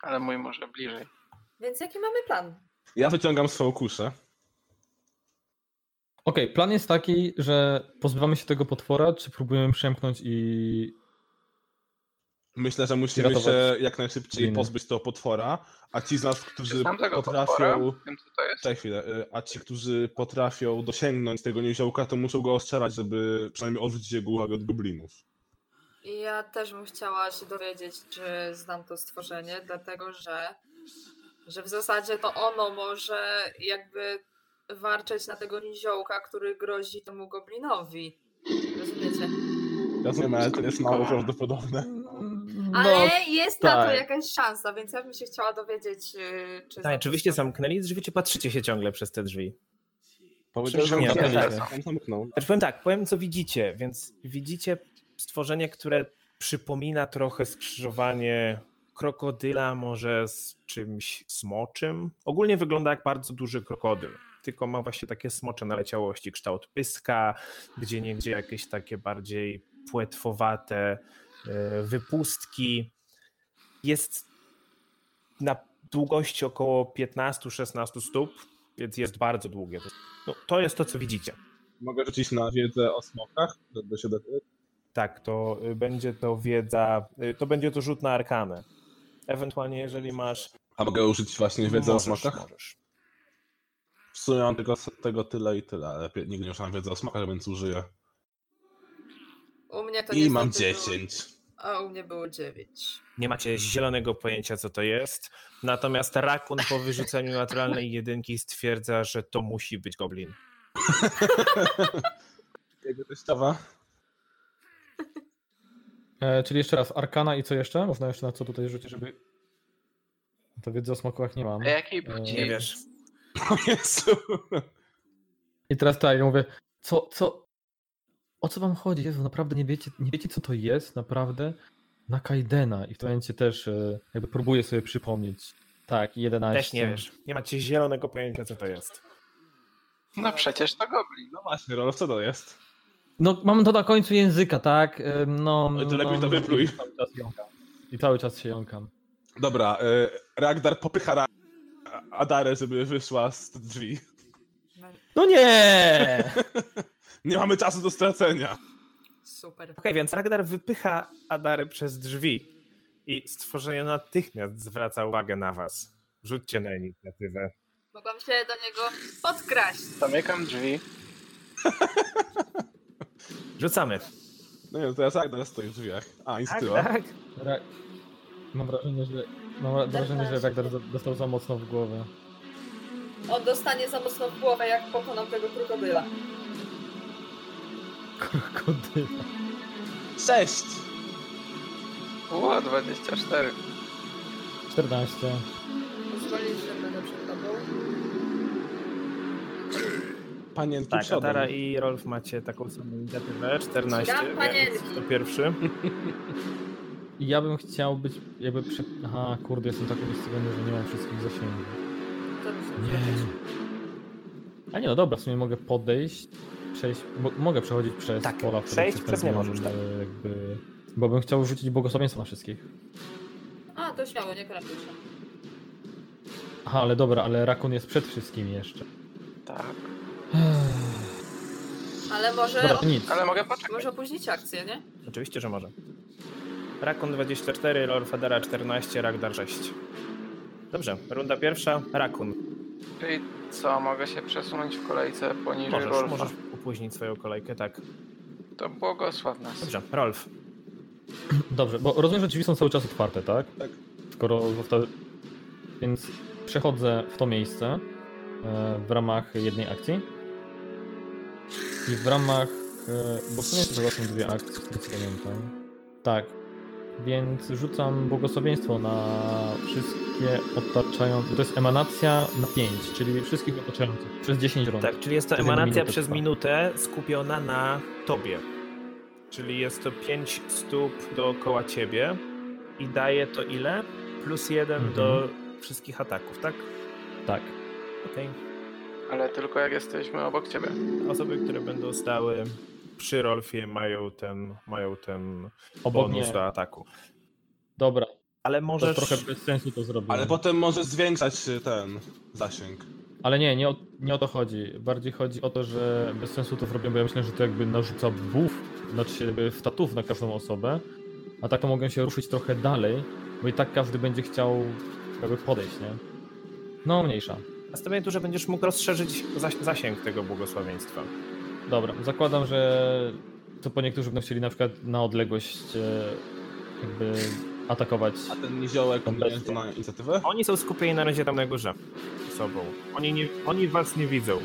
Ale mój może bliżej. Więc jaki mamy plan? Ja wyciągam swoją kuszę. Okej, plan jest taki, że pozbywamy się tego potwora, czy próbujemy przemknąć i... Myślę, że musimy Ratować się jak najszybciej pozbyć tego potwora, a ci z nas, którzy Znam tego potwora, potrafią... wiem co to jest. Czekaj chwilę. y, A ci, którzy potrafią dosięgnąć tego niziołka, to muszą go ostrzelać, żeby przynajmniej odwrócić jego uwagę od goblinów. Ja też bym chciała się dowiedzieć, czy znam to stworzenie, dlatego że, że w zasadzie to ono może jakby warczeć na tego niziołka, który grozi temu goblinowi. Rozumiecie? Rozumiem, ale to jest mało prawdopodobne. No, Ale jest na to tak. jakaś szansa, więc ja bym się chciała dowiedzieć, yy, czy. Tak, czy to wyście zamknęli drzwi, czy patrzycie się ciągle przez te drzwi? Powiedział, że Nie, tak. Zamknął. Znaczy powiem tak, powiem co widzicie, więc widzicie stworzenie, które przypomina trochę skrzyżowanie krokodyla może z czymś smoczym. Ogólnie wygląda jak bardzo duży krokodyl, tylko ma właśnie takie smocze naleciałości, kształt pyska, gdzie niegdzie jakieś takie bardziej płetwowate wypustki. Jest na długości około 15-16 stóp, więc jest bardzo długie. No, to jest to, co widzicie. Mogę rzucić na wiedzę o smokach? Żeby się do... Tak, to y, będzie to wiedza, y, to będzie to rzut na arkanę. Ewentualnie, jeżeli masz. A mogę użyć właśnie wiedzę o możesz, smokach? Możesz. W sumie mam tego, tego tyle i tyle, ale nigdy nie użyłem wiedzy o smokach, więc użyję. U mnie to I mam niestety było- 10. A u mnie było 9. Nie macie zielonego pojęcia, co to jest. Natomiast Rakun po wyrzuceniu naturalnej jedynki stwierdza, że to musi być goblin. Jego teściowa? E, czyli jeszcze raz, Arkana i co jeszcze? Można jeszcze na co tutaj rzucić, żeby... To wiedzy o smokołach nie mam. A jakiej E, płci? Nie wiesz. O Jezu. I teraz tak, ja mówię, co, co, o co wam chodzi? Jezu, naprawdę nie wiecie, nie wiecie co to jest, naprawdę? Na Kaidena i w tym momencie też e, jakby próbuję sobie przypomnieć, Tak, 11. Też nie wiesz. Nie macie zielonego pojęcia, co to jest. No przecież to goblin. No właśnie, Rolf, co to jest? No mam to na końcu języka, tak? Ym, No, Ale to no, lepiej to no, wypluj. I cały czas jąkam. I cały czas się jąkam. Dobra, y, Ragdar popycha Ra- Adarę, żeby wyszła z drzwi. No nie! Nie mamy czasu do stracenia. Super. Okej, więc Ragnar wypycha Adary przez drzwi i stworzenie natychmiast zwraca uwagę na was. Rzućcie na inicjatywę. Mogłam się do niego podkraść. Zamykam drzwi. Rzucamy. No nie, teraz Ragdar stoi w drzwiach. A, Tak, instytuła. tak. Ra- Mam wrażenie, że mam wrażenie, że Ragnar dostał za mocno w głowę. On dostanie za mocno w głowę, jak pokonam tego krokodyla. Krokodyla. Sześć! Ło, 24. 14. Pozwolisz, że będę przed tobą. Panienki Tak, przodem. Adara i Rolf macie taką samą inicjatywę, 14, Dam panienki. więc to pierwszy. I ja bym chciał być jakby przy... Aha, kurde, jestem tak umiejscowiony, że nie mam wszystkich zasięgów. To się Nie. A nie, no dobra, w sumie mogę podejść, przejść, bo mogę przechodzić przez Tak, pola, przejść przez nie możesz, tak. Jakby... Bo bym chciał rzucić błogosławieństwo na wszystkich. A, to śmiało, nie krępuj się. Aha, ale dobra, ale rakun jest przed wszystkimi jeszcze. Tak. Ale może, Dobra, nic. Ale mogę poczekać. może opóźnić akcję, nie? Oczywiście, że może. Rakun 24, Rolf Adara 14, Ragdar 6. Dobrze, runda pierwsza, Rakun. Czyli co, mogę się przesunąć w kolejce poniżej Możesz, Rolfa? możesz opóźnić swoją kolejkę, tak. To błogosław nas. Dobrze, Rolf. Dobrze, bo rozumiem, że drzwi są cały czas otwarte, tak? Tak. Skoro zostały... Więc przechodzę w to miejsce e, w ramach jednej akcji. I w ramach... e, Bo w sumie to są dwie akcje, z tego co pamiętam. Tak. Więc rzucam błogosławieństwo na wszystkie otaczające... To jest emanacja na 5, czyli wszystkich otaczających. Przez 10 rund. Tak, czyli jest to emanacja przez trwa. minutę skupiona na tobie. Czyli jest to 5 stóp dookoła ciebie i daje to ile? Plus jeden Mhm. do wszystkich ataków, tak? Tak. Okej. Ale tylko jak jesteśmy obok ciebie. Osoby, które będą stały przy Rolfie mają ten, mają ten Obok bonus do ataku. Dobra, Ale to możesz... trochę bez sensu to zrobiłem. Ale potem może zwiększać y, ten zasięg. Ale nie, nie o, nie o to chodzi. Bardziej chodzi o to, że bez sensu to zrobię, bo ja myślę, że to jakby narzuca buff, znaczy się jakby statów na każdą osobę, a tak to mogę się ruszyć trochę dalej, bo i tak każdy będzie chciał jakby podejść, nie? No, mniejsza. Nastawienie tu, że będziesz mógł rozszerzyć zasięg tego błogosławieństwa. Dobra, zakładam, że to po niektórzy będą chcieli na przykład na odległość e, jakby atakować. A ten niziołek Kompletnie. na inicjatywę? Oni są skupieni na razie tam na górze sobą. Oni, nie, oni was nie widzą.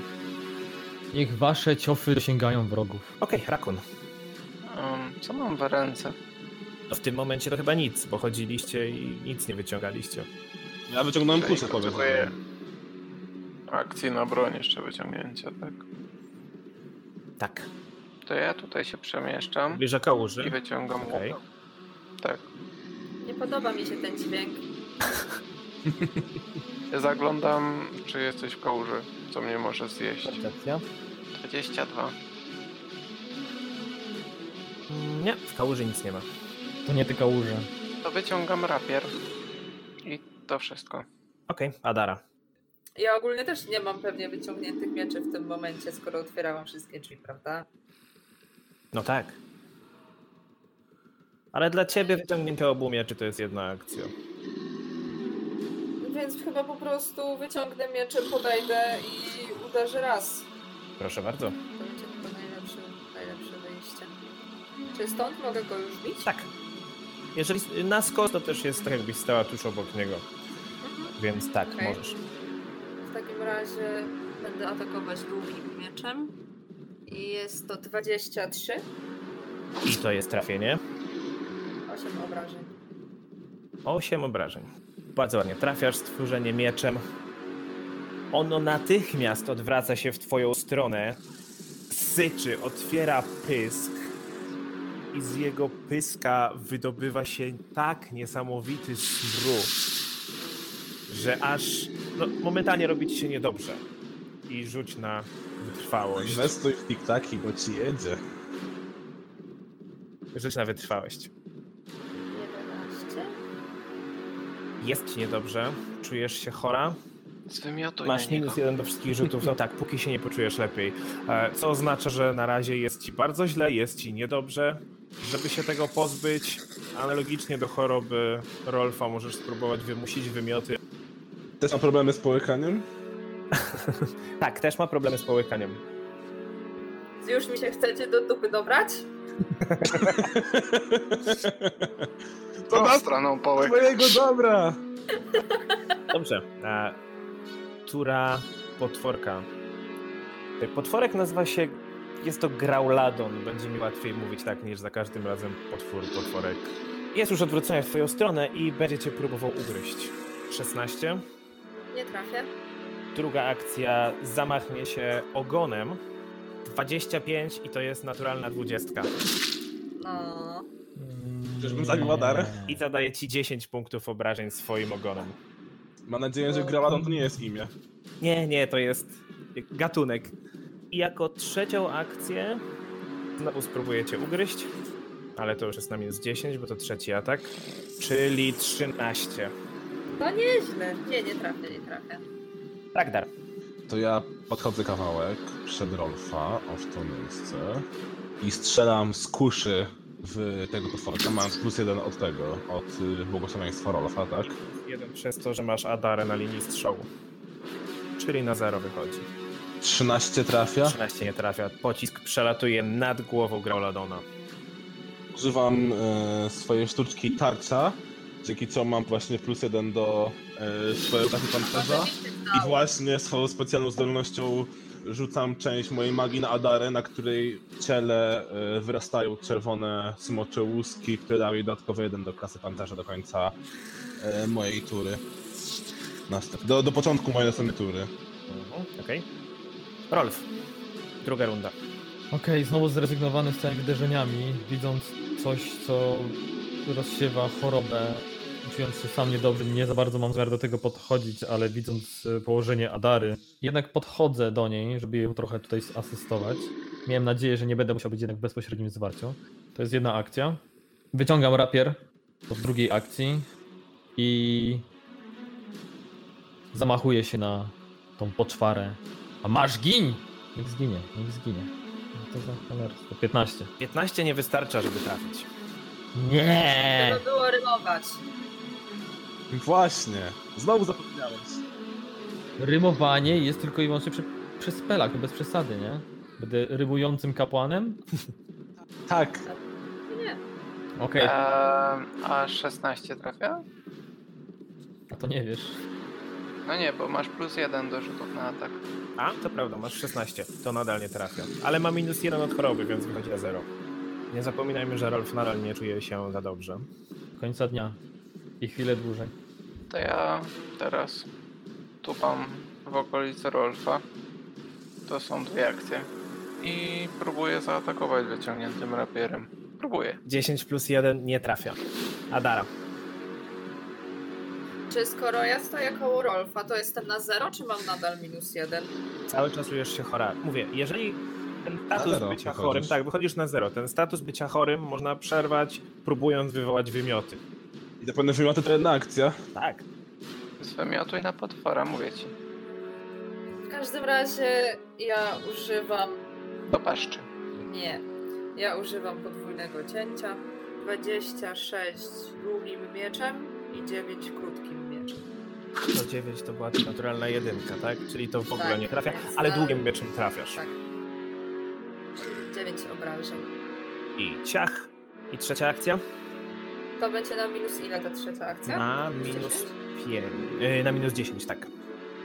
Niech wasze ciofy dosięgają wrogów. Okej, Rakun. Um, co mam w ręce? No w tym momencie to chyba nic, bo chodziliście i nic nie wyciągaliście. Ja wyciągnąłem kuszę, powiedzmy. akcji na broń jeszcze wyciągnięcia, tak? Tak. To ja tutaj się przemieszczam i kałuży. wyciągam Okej. łuk. Tak. Nie podoba mi się ten dźwięk. Zaglądam, czy jesteś w kałuży, co mnie może zjeść. Percepcja. 22. Mm, Nie, w kałuży nic nie ma. To nie tylko łóże. To wyciągam rapier. I to wszystko. Okej, Adara. Ja ogólnie też nie mam pewnie wyciągniętych mieczy w tym momencie, skoro otwierałam wszystkie drzwi, prawda? No tak. Ale dla ciebie wyciągnięcie obu mieczy to jest jedna akcja. Więc chyba po prostu wyciągnę miecze, podejdę i uderzę raz. Proszę bardzo. To będzie chyba najlepsze, najlepsze wyjście. Czy stąd mogę go już bić? Tak. Jeżeli na skos, to też jest tak jakbyś stała tuż obok niego. Mhm. Więc tak, Okej. możesz. W takim razie będę atakować długim mieczem. I jest to 23, I to jest trafienie. 8 obrażeń. 8 obrażeń. Bardzo ładnie. Trafiasz stworzenie mieczem. Ono natychmiast odwraca się w twoją stronę. Syczy, otwiera pysk. I z jego pyska wydobywa się tak niesamowity smród, że aż no, momentalnie robi ci się niedobrze. I rzuć na wytrwałość. Inwestuj w tiktaki, bo ci jedzie. Rzuć na wytrwałość. 11. Jest ci niedobrze, czujesz się chora, masz minus jeden do wszystkich rzutów, no tak, póki się nie poczujesz lepiej. E, Co oznacza, że na razie jest ci bardzo źle, jest ci niedobrze. Żeby się tego pozbyć, analogicznie do choroby Rolfa możesz spróbować wymusić wymioty. Też ma problemy z połykaniem? Tak, też ma problemy z połykaniem. Już mi się chcecie do dupy dobrać? To na stroną połek. twojego dobra! Dobrze. E, Tura potworka. Potworek nazywa się. Jest to Grauladon. Będzie mi łatwiej mówić tak niż za każdym razem potwór, potworek. Jest już odwrócony w twoją stronę i będzie cię próbował ugryźć. 16. Nie trafię. Druga akcja zamachnie się ogonem. 25 i to jest naturalna 20. No. Czyżbym zagrał Adarę? I zadaje ci 10 punktów obrażeń swoim ogonem. Mam nadzieję, że Graladon to nie jest imię. Nie, nie, to jest gatunek. I jako trzecią akcję znowu spróbujecie ugryźć, ale to już jest na minus 10, bo to trzeci atak, czyli 13. To nieźle. Nie, nie trafię, nie trafię. Tak, dar. To ja podchodzę kawałek przed Rolfa, o w to miejsce i strzelam z kuszy w tego potworka, mając plus jeden od tego, od y, błogosławieństwa Rolfa, tak? Jeden przez to, że masz Adarę na linii strzału. Czyli na zero wychodzi. 13 trafia. 13 nie trafia. Pocisk przelatuje nad głową Grauladona. Używam e, swojej sztuczki tarcza, dzięki co mam właśnie plus jeden do e, swojego ataku pancerza. Oczywiście I właśnie swoją specjalną zdolnością rzucam część mojej magii na Adarę, na której ciele e, wyrastają czerwone smocze łuski, które dają jej dodatkowy jeden do klasy pancerza do końca e, mojej tury. Następ. Do, do początku mojej następnej tury. Mhm, Okej. Rolf. Druga runda. Okej, znowu zrezygnowany z tymi uderzeniami, widząc coś, co rozsiewa chorobę, czując się sam niedobrze, nie za bardzo mam zamiar do tego podchodzić, ale widząc e, położenie Adary, jednak podchodzę do niej, żeby ją trochę tutaj asystować. Miałem nadzieję, że nie będę musiał być jednak w bezpośrednim zwarciu. To jest jedna akcja. Wyciągam rapier do drugiej akcji i zamachuję się na tą poczwarę. A masz gin! Niech zginie, niech zginie. No To za cholerstwo. 15. 15 nie wystarcza, żeby trafić. Nie! Trzeba było rymować. Właśnie, znowu zapomniałeś. Rymowanie jest tylko i wyłącznie przy, przy spelach, bez przesady, nie? Będę rymującym kapłanem? Tak, Nie. Okej, Eee, a 16 trafia? a to nie wiesz. No nie, bo masz plus jeden do rzutów na atak. A, to prawda, masz 16. To nadal nie trafia. Ale ma minus 1 od choroby, więc wychodzi na 0. Nie zapominajmy, że Rolf nadal nie czuje się za dobrze. Końca dnia. I chwilę dłużej. To ja teraz tupam w okolicy Rolfa. To są dwie akcje. I próbuję zaatakować wyciągniętym rapierem. Próbuję. 10 plus 1 nie trafia. Adara. Czy skoro ja stoję koło Rolfa, to jestem na zero, czy mam nadal minus jeden? Cały czas czujesz się chora. Mówię, jeżeli ten status zero bycia wychodzisz. chorym, tak, wychodzisz na zero. Ten status bycia chorym można przerwać, próbując wywołać wymioty. I to pewne wymioty to jedna akcja. Tak. Zwymiotuj na potwora, mówię ci. W każdym razie ja używam. Do paszczy. Nie. Ja używam podwójnego cięcia. 26 długim mieczem i 9 krótkim mieczem. To 9 to była naturalna jedynka, tak? Czyli to w ogóle Tak, nie trafia, więc ale długim mieczem trafiasz. Tak. 9 obrażeń. I ciach. I trzecia akcja? To będzie na minus ile ta trzecia akcja? Na minus 5. Yy, na minus 10, tak.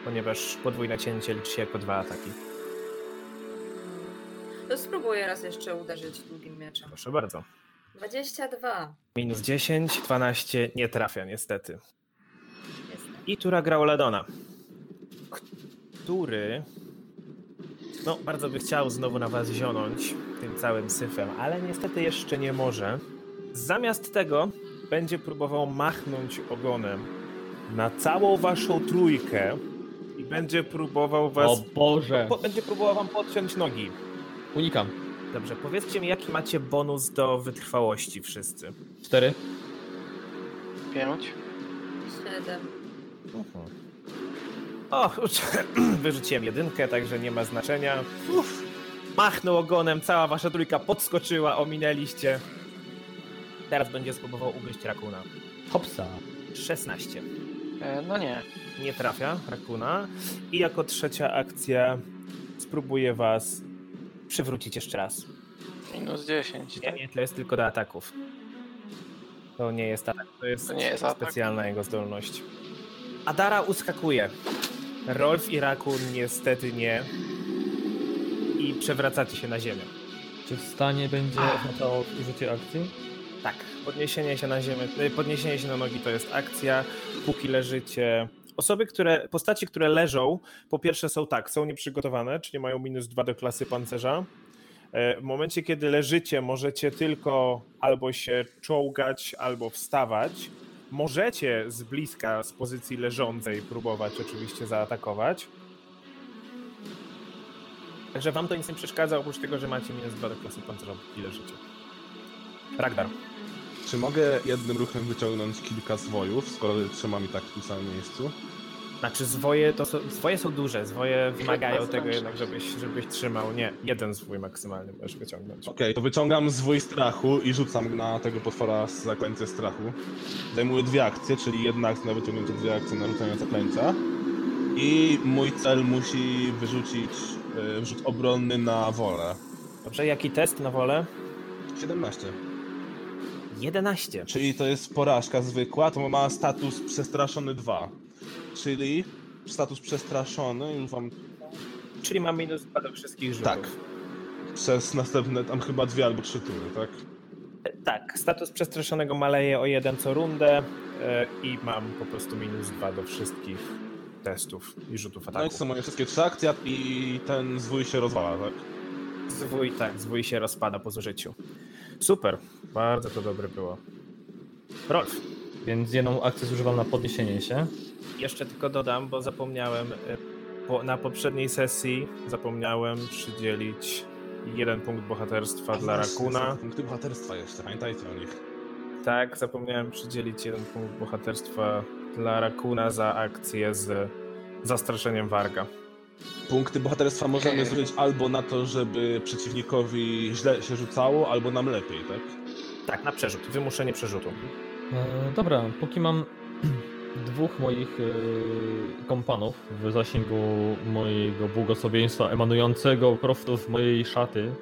Ponieważ podwójne cięcie liczy się jako dwa ataki. To spróbuję raz jeszcze uderzyć długim mieczem. Proszę bardzo. 22. Minus 10, 12 nie trafia niestety. I tura Grauladona, który no bardzo by chciał znowu na was zionąć tym całym syfem, ale niestety jeszcze nie może. Zamiast tego będzie próbował machnąć ogonem na całą waszą trójkę i będzie próbował was. O Boże! Po, będzie próbował wam podciąć nogi. Unikam. Dobrze, powiedzcie mi, jaki macie bonus do wytrwałości wszyscy. Cztery. Pięć. Siedem. O, wyrzuciłem jedynkę, także nie ma znaczenia. Uf, machnął ogonem, cała wasza trójka podskoczyła, ominęliście. Teraz będzie spróbował ugryźć rakuna. Hopsa. 16. E, no nie. Nie trafia rakuna. I jako trzecia akcja spróbuję was przywrócić jeszcze raz. Minus 10. Nie, nie, to jest tylko do ataków. To nie jest atak, to jest, To nie jest atak. specjalna jego zdolność. Adara uskakuje. Rolf i Rakun niestety nie. I przewracacie się na ziemię. Czy wstanie będzie oznaczało użycie akcji? Tak, podniesienie się na ziemię, y, podniesienie się na nogi to jest akcja, póki leżycie. Osoby, które, postaci, które leżą, po pierwsze są tak, są nieprzygotowane, czyli mają minus dwa do klasy pancerza. E, W momencie, kiedy leżycie, możecie tylko albo się czołgać, albo wstawać. Możecie z bliska, z pozycji leżącej próbować oczywiście zaatakować. Także wam to nic nie przeszkadza, oprócz tego, że macie minus dwa do klasy pancerza, póki leżycie. Ragnar. Czy mogę jednym ruchem wyciągnąć kilka zwojów, skoro trzymam i tak w tym samym miejscu? Znaczy zwoje to są, zwoje są duże, zwoje wymagają tego jednak, żebyś, żebyś trzymał. Nie, jeden zwój maksymalny możesz wyciągnąć. Okej, to wyciągam zwój strachu i rzucam na tego potwora z zaklęcia strachu. Zajmuję dwie akcje, czyli jedna akcja na wyciągnięcie, dwie akcje na rzucenie zaklęcia. I mój cel musi wyrzucić y, rzut obronny na wolę. Dobrze, jaki test na wolę? 17. 11. Czyli to jest porażka zwykła, to ma status przestraszony 2. Czyli status przestraszony, już wam Czyli mam minus 2 do wszystkich rzutów. Tak. przez następne tam chyba dwie albo trzy tury, tak? E, Tak, status przestraszonego maleje o jeden co rundę e, i mam po prostu minus 2 do wszystkich testów i rzutów No i ataku. to są moje wszystkie trzy akcje i ten zwój się rozwala, tak? Zwój, tak, zwój się rozpada po zużyciu. Super, bardzo to dobre było. Rolf, Więc jedną akcję zużywam na podniesienie się. Jeszcze tylko dodam, bo zapomniałem e, po, na poprzedniej sesji zapomniałem przydzielić jeden punkt bohaterstwa dla Rakuna. Punkty bohaterstwa jeszcze, pamiętajcie o nich. Tak, zapomniałem przydzielić jeden punkt bohaterstwa dla Rakuna za akcję z zastraszeniem Warga. Punkty bohaterstwa możemy zużyć albo na to, żeby przeciwnikowi źle się rzucało, albo nam lepiej, tak? Tak, na przerzut, wymuszenie przerzutu. E, dobra, póki mam dwóch moich e, kompanów w zasięgu mojego błogosławieństwa emanującego prosto z mojej szaty,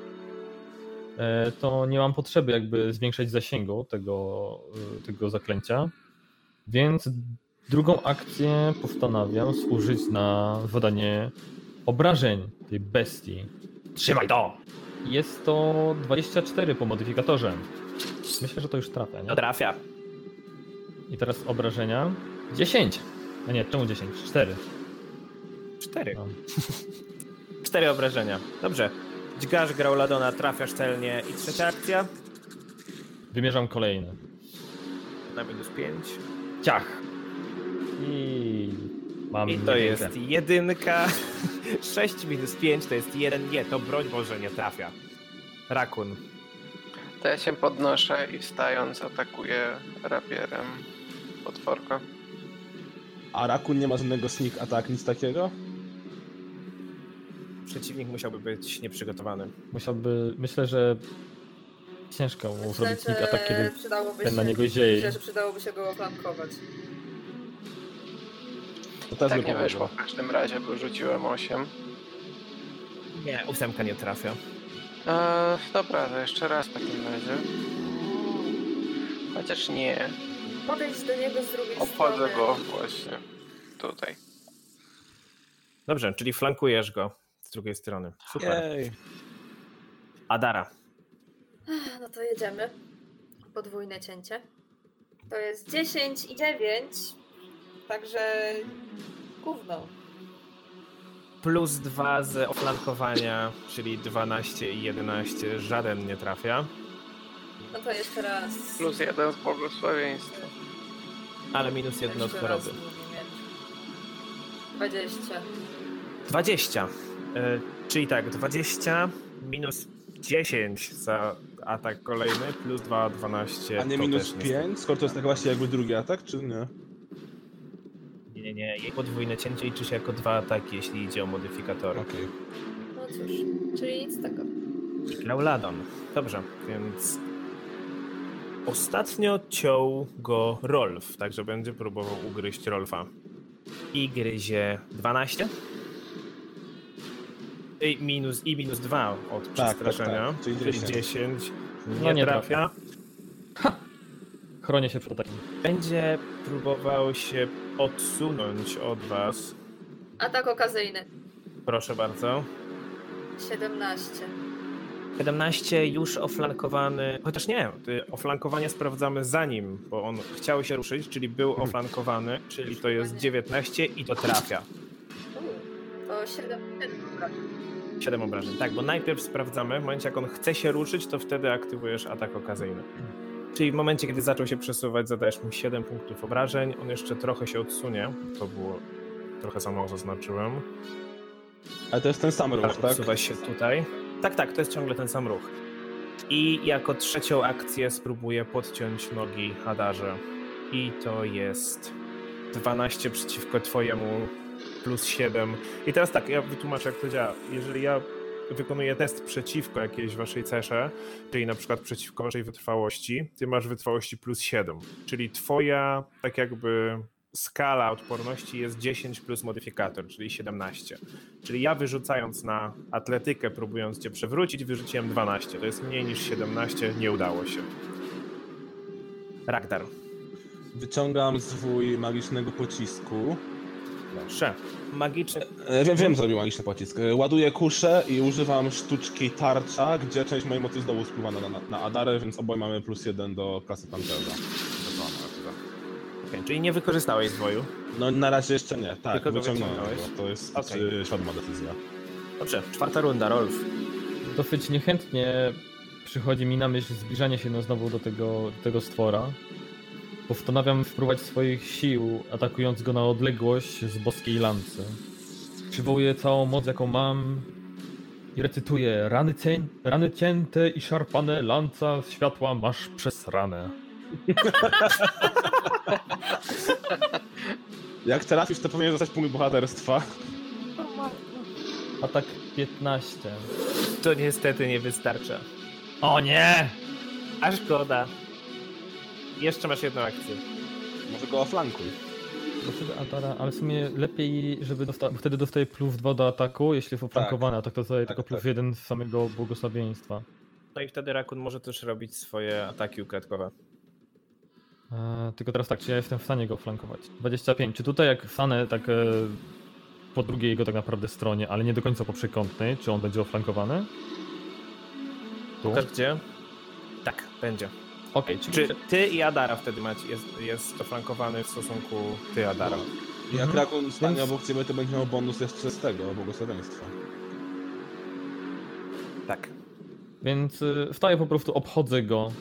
e, to nie mam potrzeby jakby zwiększać zasięgu tego, e, tego zaklęcia. Więc drugą akcję postanawiam zużyć na zadanie obrażeń tej bestii. Trzymaj to! Jest to 24 po modyfikatorze. Myślę, że to już trafia, nie? To trafia. I teraz obrażenia. 10. A nie, czemu 10? 4. Cztery. No. Cztery obrażenia. Dobrze. Dźgasz Grauladona, trafiasz celnie. I trzecia akcja Wymierzam kolejne. na minus pięć. Ciach. I mam. I to jedynkę. jest jedynka. 6 minus 5 to jest jeden. Nie, to broń Boże nie trafia. Rakun. To ja się podnoszę i wstając atakuję rapierem potworka. A Rakun nie ma żadnego sneak attack, nic takiego? Przeciwnik musiałby być nieprzygotowany. Musiałby. Myślę, że ciężko mu Myślę, zrobić sneak attack, kiedy ten na niego zieje. Myślę, że przydałoby się go oflankować. To też Tak nie wyszło w każdym razie, bo rzuciłem 8. Nie, ósemka nie trafia. Eee, dobra, to jeszcze raz w takim razie. Chociaż nie. Podejdź do niego z drugiej Obchodzę strony. go właśnie tutaj. Dobrze, czyli flankujesz go z drugiej strony. Super. Jej. Adara. No to jedziemy. Podwójne cięcie. To jest 10 i 9. Także gówno. Plus 2 z oflankowania, czyli 12 i 11. Żaden nie trafia. No to jeszcze raz. Plus jeden z błogosławieństwa. Ale minus jedno raz choroby. mówi miecz. 20. 20. E, czyli tak, 20 minus 10 za atak kolejny, plus 2, 12. A nie minus też nie- 5? Skoro to jest tak właśnie jakby drugi atak, czy nie? Nie, nie, nie. Jej podwójne cięcie liczy się jako dwa ataki, jeśli idzie o modyfikatory. Okej. No cóż, czyli nic z tego. Lauladon. Dobrze, więc ostatnio ciął go Rolf, także będzie próbował ugryźć Rolfa. I gryzie 12. I minus, i minus 2 od tak, przestraszenia, tak. Czyli czyli 10. 10. Nie, No nie trafia. Chronię się przed atakiem. Będzie próbował się odsunąć od was. Atak okazyjny. Proszę bardzo. 17. 17 już oflankowany, chociaż nie, oflankowanie sprawdzamy zanim, bo on chciał się ruszyć, czyli był oflankowany, czyli to jest 19 i to trafia. To 7. Dobra. 7 obrażeń. Tak, bo najpierw sprawdzamy, w momencie jak on chce się ruszyć, to wtedy aktywujesz atak okazyjny. Czyli w momencie, kiedy zaczął się przesuwać, zadajesz mu 7 punktów obrażeń, on jeszcze trochę się odsunie, to było, trochę za mało zaznaczyłem. Ale to jest ten sam ruch, Tak, tak? odsuwa się tutaj. Tak, tak, to jest ciągle ten sam ruch. I jako trzecią akcję spróbuję podciąć nogi Hadarze. I to jest 12 przeciwko twojemu plus 7. I teraz tak, ja wytłumaczę jak to działa. Jeżeli ja wykonuję test przeciwko jakiejś waszej cesze, czyli na przykład przeciwko waszej wytrwałości, ty masz wytrwałości plus 7. Czyli twoja tak jakby skala odporności jest 10 plus modyfikator, czyli 17. Czyli ja wyrzucając na atletykę, próbując cię przewrócić, wyrzuciłem 12. To jest mniej niż 17, nie udało się. Ragdar, Wyciągam zwój magicznego pocisku. Proszę. Magiczny. E, Wiem, wiem, co robi magiczny pocisk. E, Ładuję kuszę i używam sztuczki tarcza, gdzie część mojej mocy znowu spływa na, na, na Adarę, więc oboje mamy plus jeden do klasy pancerza. Okay, czyli nie wykorzystałeś zwoju. No na razie jeszcze nie, tak, Tylko wyciągnąłem go. To jest okay. świadoma decyzja. Dobrze, czwarta runda, Rolf. Dosyć niechętnie przychodzi mi na myśl zbliżanie się no znowu do tego, do tego stwora. Postanawiam spróbować swoich sił, atakując go na odległość z boskiej lancy. Przywołuję całą moc, jaką mam i recytuję rany, cię, rany cięte i szarpane lanca światła masz przez ranę. Jak trafisz, to powinien zostać punkt bohaterstwa. Atak 15. To niestety nie wystarcza. O nie! A szkoda. Jeszcze masz jedną akcję. Może go oflankuj. Atara, ale w sumie lepiej, żeby dostał, bo wtedy dostaje plus 2 do ataku, jeśli jest oflankowany, a tak to dostaje Tak, tylko plus tak. 1 z samego błogosławieństwa. No i wtedy Rakun może też robić swoje ataki ukradkowe. E, tylko teraz tak, czy ja jestem w stanie go flankować? 25. Czy tutaj jak stanę tak e, po drugiej jego tak naprawdę stronie, ale nie do końca po przekątnej, czy on będzie oflankowany? Tu? Pokaż gdzie? Tak, będzie. Okej, czyli Czy ty i Adara wtedy macie, jest, jest to flankowany w stosunku ty Adara? Jak Mhm. Rakun stanie Więc- obok ciebie, to będzie miał bonus jeszcze z tego, błogosławieństwa. Tak. Więc y, wstaję po prostu, obchodzę go,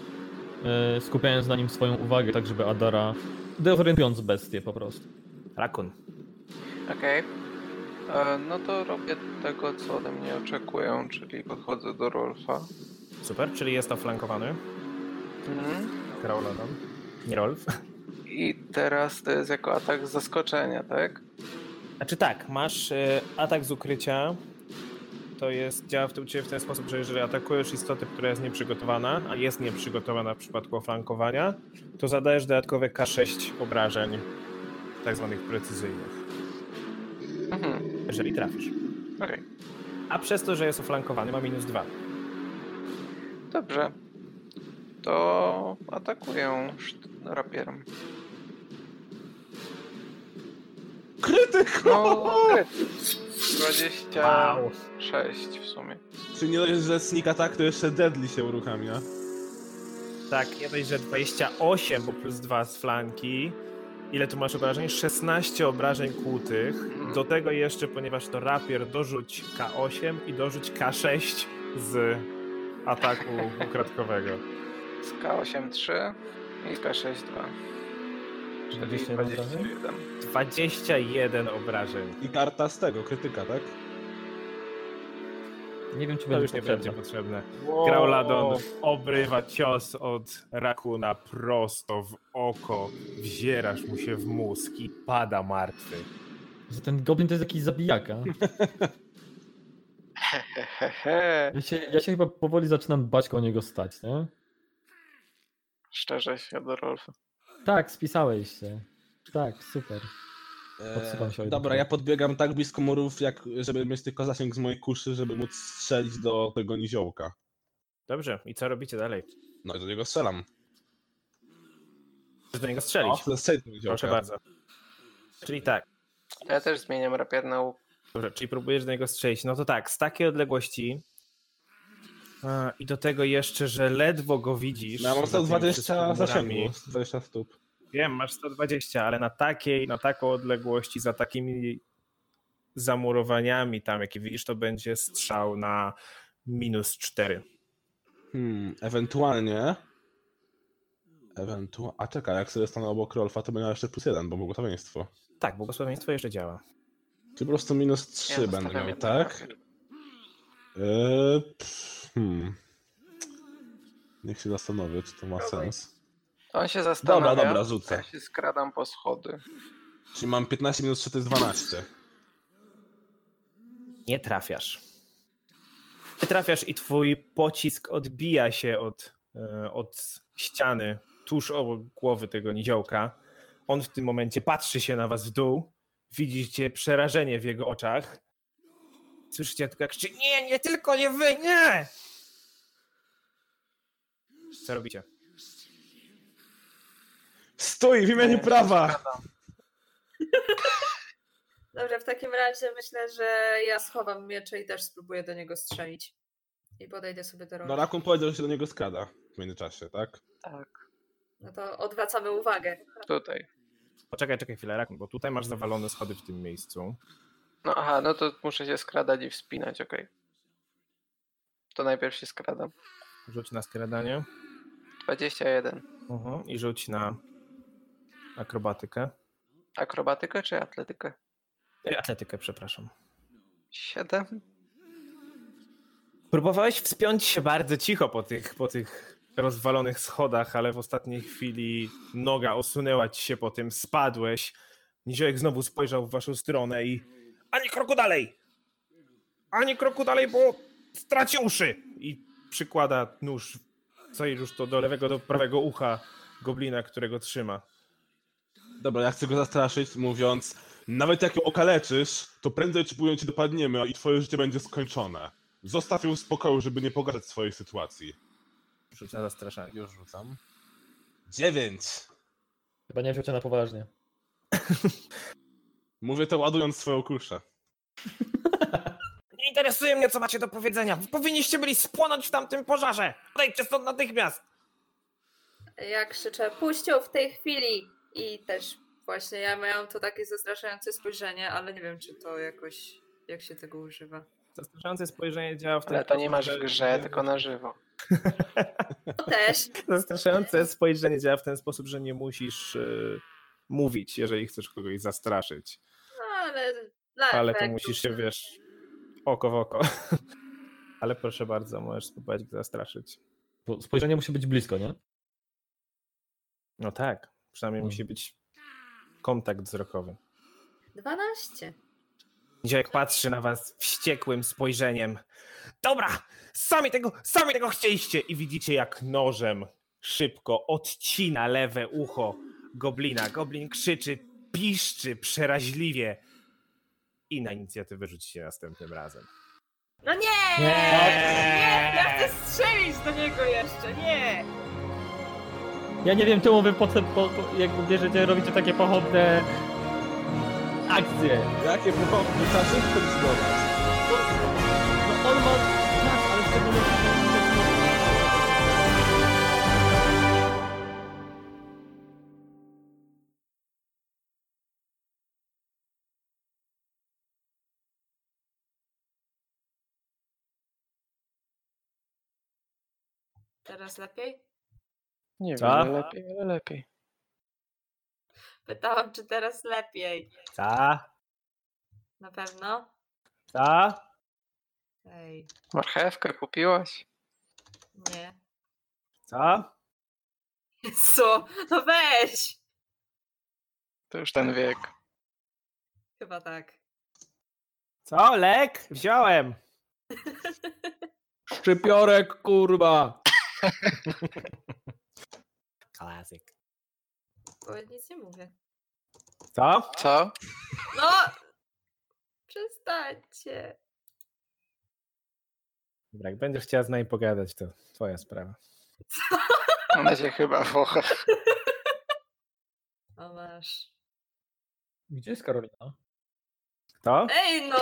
y, skupiając na nim swoją uwagę, tak żeby Adara, dezorientując bestię po prostu. Rakun. Okej. E, No to robię tego, co ode mnie oczekują, czyli podchodzę do Rolfa. Super, czyli jest to flankowany. Mhm. Nie Rolf. I teraz to jest jako atak z zaskoczenia, tak? Znaczy tak, masz e, atak z ukrycia. To jest, działa w, u ciebie w ten sposób, że jeżeli atakujesz istotę, która jest nieprzygotowana, a jest nieprzygotowana w przypadku flankowania, to zadajesz dodatkowe K6 obrażeń, tak zwanych precyzyjnych, Mhm. jeżeli trafisz. Okej. A przez to, że jest oflankowany, ma minus 2. Dobrze. To atakuję rapierem. Krytyk! No, kryt. 26 w sumie. Czyli nie dość, że sneak attack, to jeszcze deadly się uruchamia. Tak, nie dość, że 28, bo plus 2 z flanki. Ile tu masz obrażeń? 16 obrażeń kłutych. Do tego jeszcze, ponieważ to rapier, dorzuć K8 i dorzuć K6 z ataku ukradkowego. Z K8 3 i z K6 2. Czyli 21 obrażeń? 21. 21 obrażeń. I karta z tego, krytyka, tak? Nie wiem, czy To będzie już nie potrzebne. będzie potrzebne. Grauladon obrywa cios od rakuna prosto w oko, wzierasz mu się w mózg i pada martwy. Że ten goblin to jest jakiś zabijaka. Hehehe. Ja się, ja się chyba powoli zaczynam bać koło niego stać, nie? Szczerze się do Rolfa. Tak, spisałeś się. Tak, super. Się o jeden Dobra, ja podbiegam tak blisko murów, jak żeby mieć tylko zasięg z mojej kuszy, żeby móc strzelić do tego niziołka. Dobrze, i co robicie dalej? No i do niego strzelam. Chcesz do niego O, strzelić? do niziołka. Proszę bardzo. Czyli tak, Ja też zmieniam rapier na łuk. Dobrze, czyli próbujesz do niego strzelić. No to tak, z takiej odległości a, i do tego jeszcze, że ledwo go widzisz. No, mam za tymi 120 wszystkimi zasięgu, murami. 120 stóp. Wiem, masz 120, ale na takiej, na taką odległość i za takimi zamurowaniami tam, jakie widzisz, to będzie strzał na minus 4. Hmm, ewentualnie... Ewentualnie... A czekaj, jak sobie stanę obok Rolfa, to będzie jeszcze plus jeden, bo błogosławieństwo. Tak, błogosławieństwo jeszcze działa. Czy po prostu minus 3 Ja będę miał, tak? pff, hmm. Niech się zastanowię, czy to ma sens. On się zastanawia. Dobra, dobra, rzucę. Ja się skradam po schody. Czyli mam 15 minus 3 to jest 12. Nie trafiasz. Nie trafiasz i twój pocisk odbija się od, e, od ściany tuż obok głowy tego niziołka. On w tym momencie patrzy się na was w dół. Widzicie przerażenie w jego oczach. Słyszycie tylko jak krzyczy, nie, nie tylko nie wy, nie! Co robicie? Stój w imieniu się prawa! Dobrze, w takim razie myślę, że ja schowam miecze i też spróbuję do niego strzelić. I podejdę sobie do No rogu. Rakun powiedział, że się do niego skrada w międzyczasie, tak? Tak, No to odwracamy uwagę. tutaj. Poczekaj, czekaj chwilę, Rakun, bo tutaj masz zawalone schody w tym miejscu. No aha, no to muszę się skradać i wspinać, okej. To najpierw się skradam. Rzuć na skradanie 21. Mhm. i rzuć na akrobatykę. Akrobatykę czy atletykę? E, Atletykę, przepraszam. 7? Próbowałeś wspiąć się bardzo cicho po tych, po tych rozwalonych schodach, ale w ostatniej chwili noga osunęła ci się po tym, spadłeś. Niziołek znowu spojrzał w waszą stronę i ani kroku dalej! Ani kroku dalej, bo straci uszy! I przykłada nóż, co i już to do lewego, do prawego ucha goblina, którego trzyma. Dobra, ja chcę go zastraszyć, mówiąc nawet jak ją okaleczysz, to prędzej czy później cię dopadniemy i twoje życie będzie skończone. Zostaw ją w spokoju, żeby nie pogadać swojej sytuacji. Rzuć na zastraszanie. Już rzucam. Dziewięć. Chyba nie wziął na poważnie. Mówię to ładując swoją kuszę. Nie interesuje mnie, co macie do powiedzenia. Powinniście byli spłonąć w tamtym pożarze. Odejdźcie stąd natychmiast. Ja krzyczę, puść ją w tej chwili! I też właśnie ja miałam to takie zastraszające spojrzenie, ale nie wiem, czy to jakoś, jak się tego używa. Zastraszające spojrzenie działa w ten Ale to nie masz w grze, tylko na żywo. To też. Zastraszające spojrzenie działa w ten sposób, że nie musisz e, mówić, jeżeli chcesz kogoś zastraszyć. No, ale Ale to musisz się, wiesz, oko w oko. Ale proszę bardzo, możesz spróbować go zastraszyć. Bo spojrzenie musi być blisko, nie? No tak, przynajmniej Hmm. musi być kontakt wzrokowy. 12. Niziołek patrzy na was wściekłym spojrzeniem. Dobra, sami tego, sami tego chcieliście! I widzicie jak nożem szybko odcina lewe ucho goblina. Goblin krzyczy, piszczy przeraźliwie. I na inicjatywę rzucicie następnym razem. No nie! Nie! Nie! Ja chcę strzelić do niego jeszcze! Nie! Ja nie wiem czemu wy potem, po, po, jakby bierzecie, robicie takie pochopne akcje. Jakie pochopne, trzeba szybko zdobyć. Teraz lepiej? Nie Co? wiem, lepiej, ale lepiej. Pytałam, czy teraz lepiej. Co? Na pewno? Co? Ej, Marchewkę kupiłaś? nie. Co? Co? No weź! To już ten wiek. Chyba tak. Co? Lek? Wziąłem. Szczypiorek, kurwa! Klasyk. Bo nic nie mówię. Co? Co? No! Przestańcie. Dobra, jak będziesz chciała z nami pogadać, to twoja sprawa. Ona się chyba wocha. O masz. Gdzie jest Karolina? Kto? Ej no!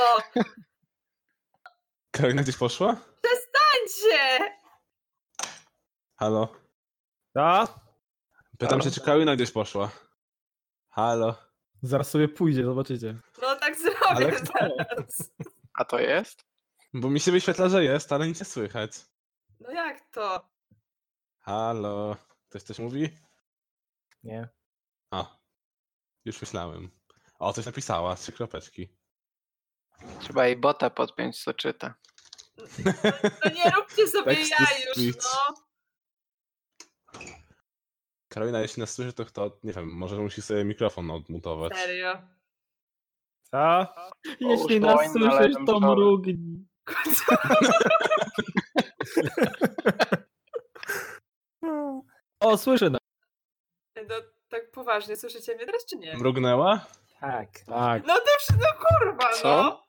Karolina gdzieś poszła? Przestańcie! Halo? Co? Pytam się, czy Karolina gdzieś poszła. Halo? Zaraz sobie pójdzie, zobaczycie. No tak zrobię Ale kto? zaraz. A to jest? Bo mi się wyświetla, że jest, ale nic nie słychać. No jak to? Halo? Ktoś coś mówi? Nie. A. Już myślałem. O, coś napisała, trzy kropeczki. Trzeba jej bota podpiąć, co czyta. No nie róbcie sobie Text to ja już, speech. no. Karolina, jeśli nas słyszy, to kto, nie wiem, może musi sobie mikrofon odmutować. Serio. Co? Jeśli nas słyszysz, to mrugnij. O, słyszę nas. No tak poważnie, słyszycie mnie teraz czy nie? Mrugnęła? Tak. Tak. No to przy- no kurwa, Co? no!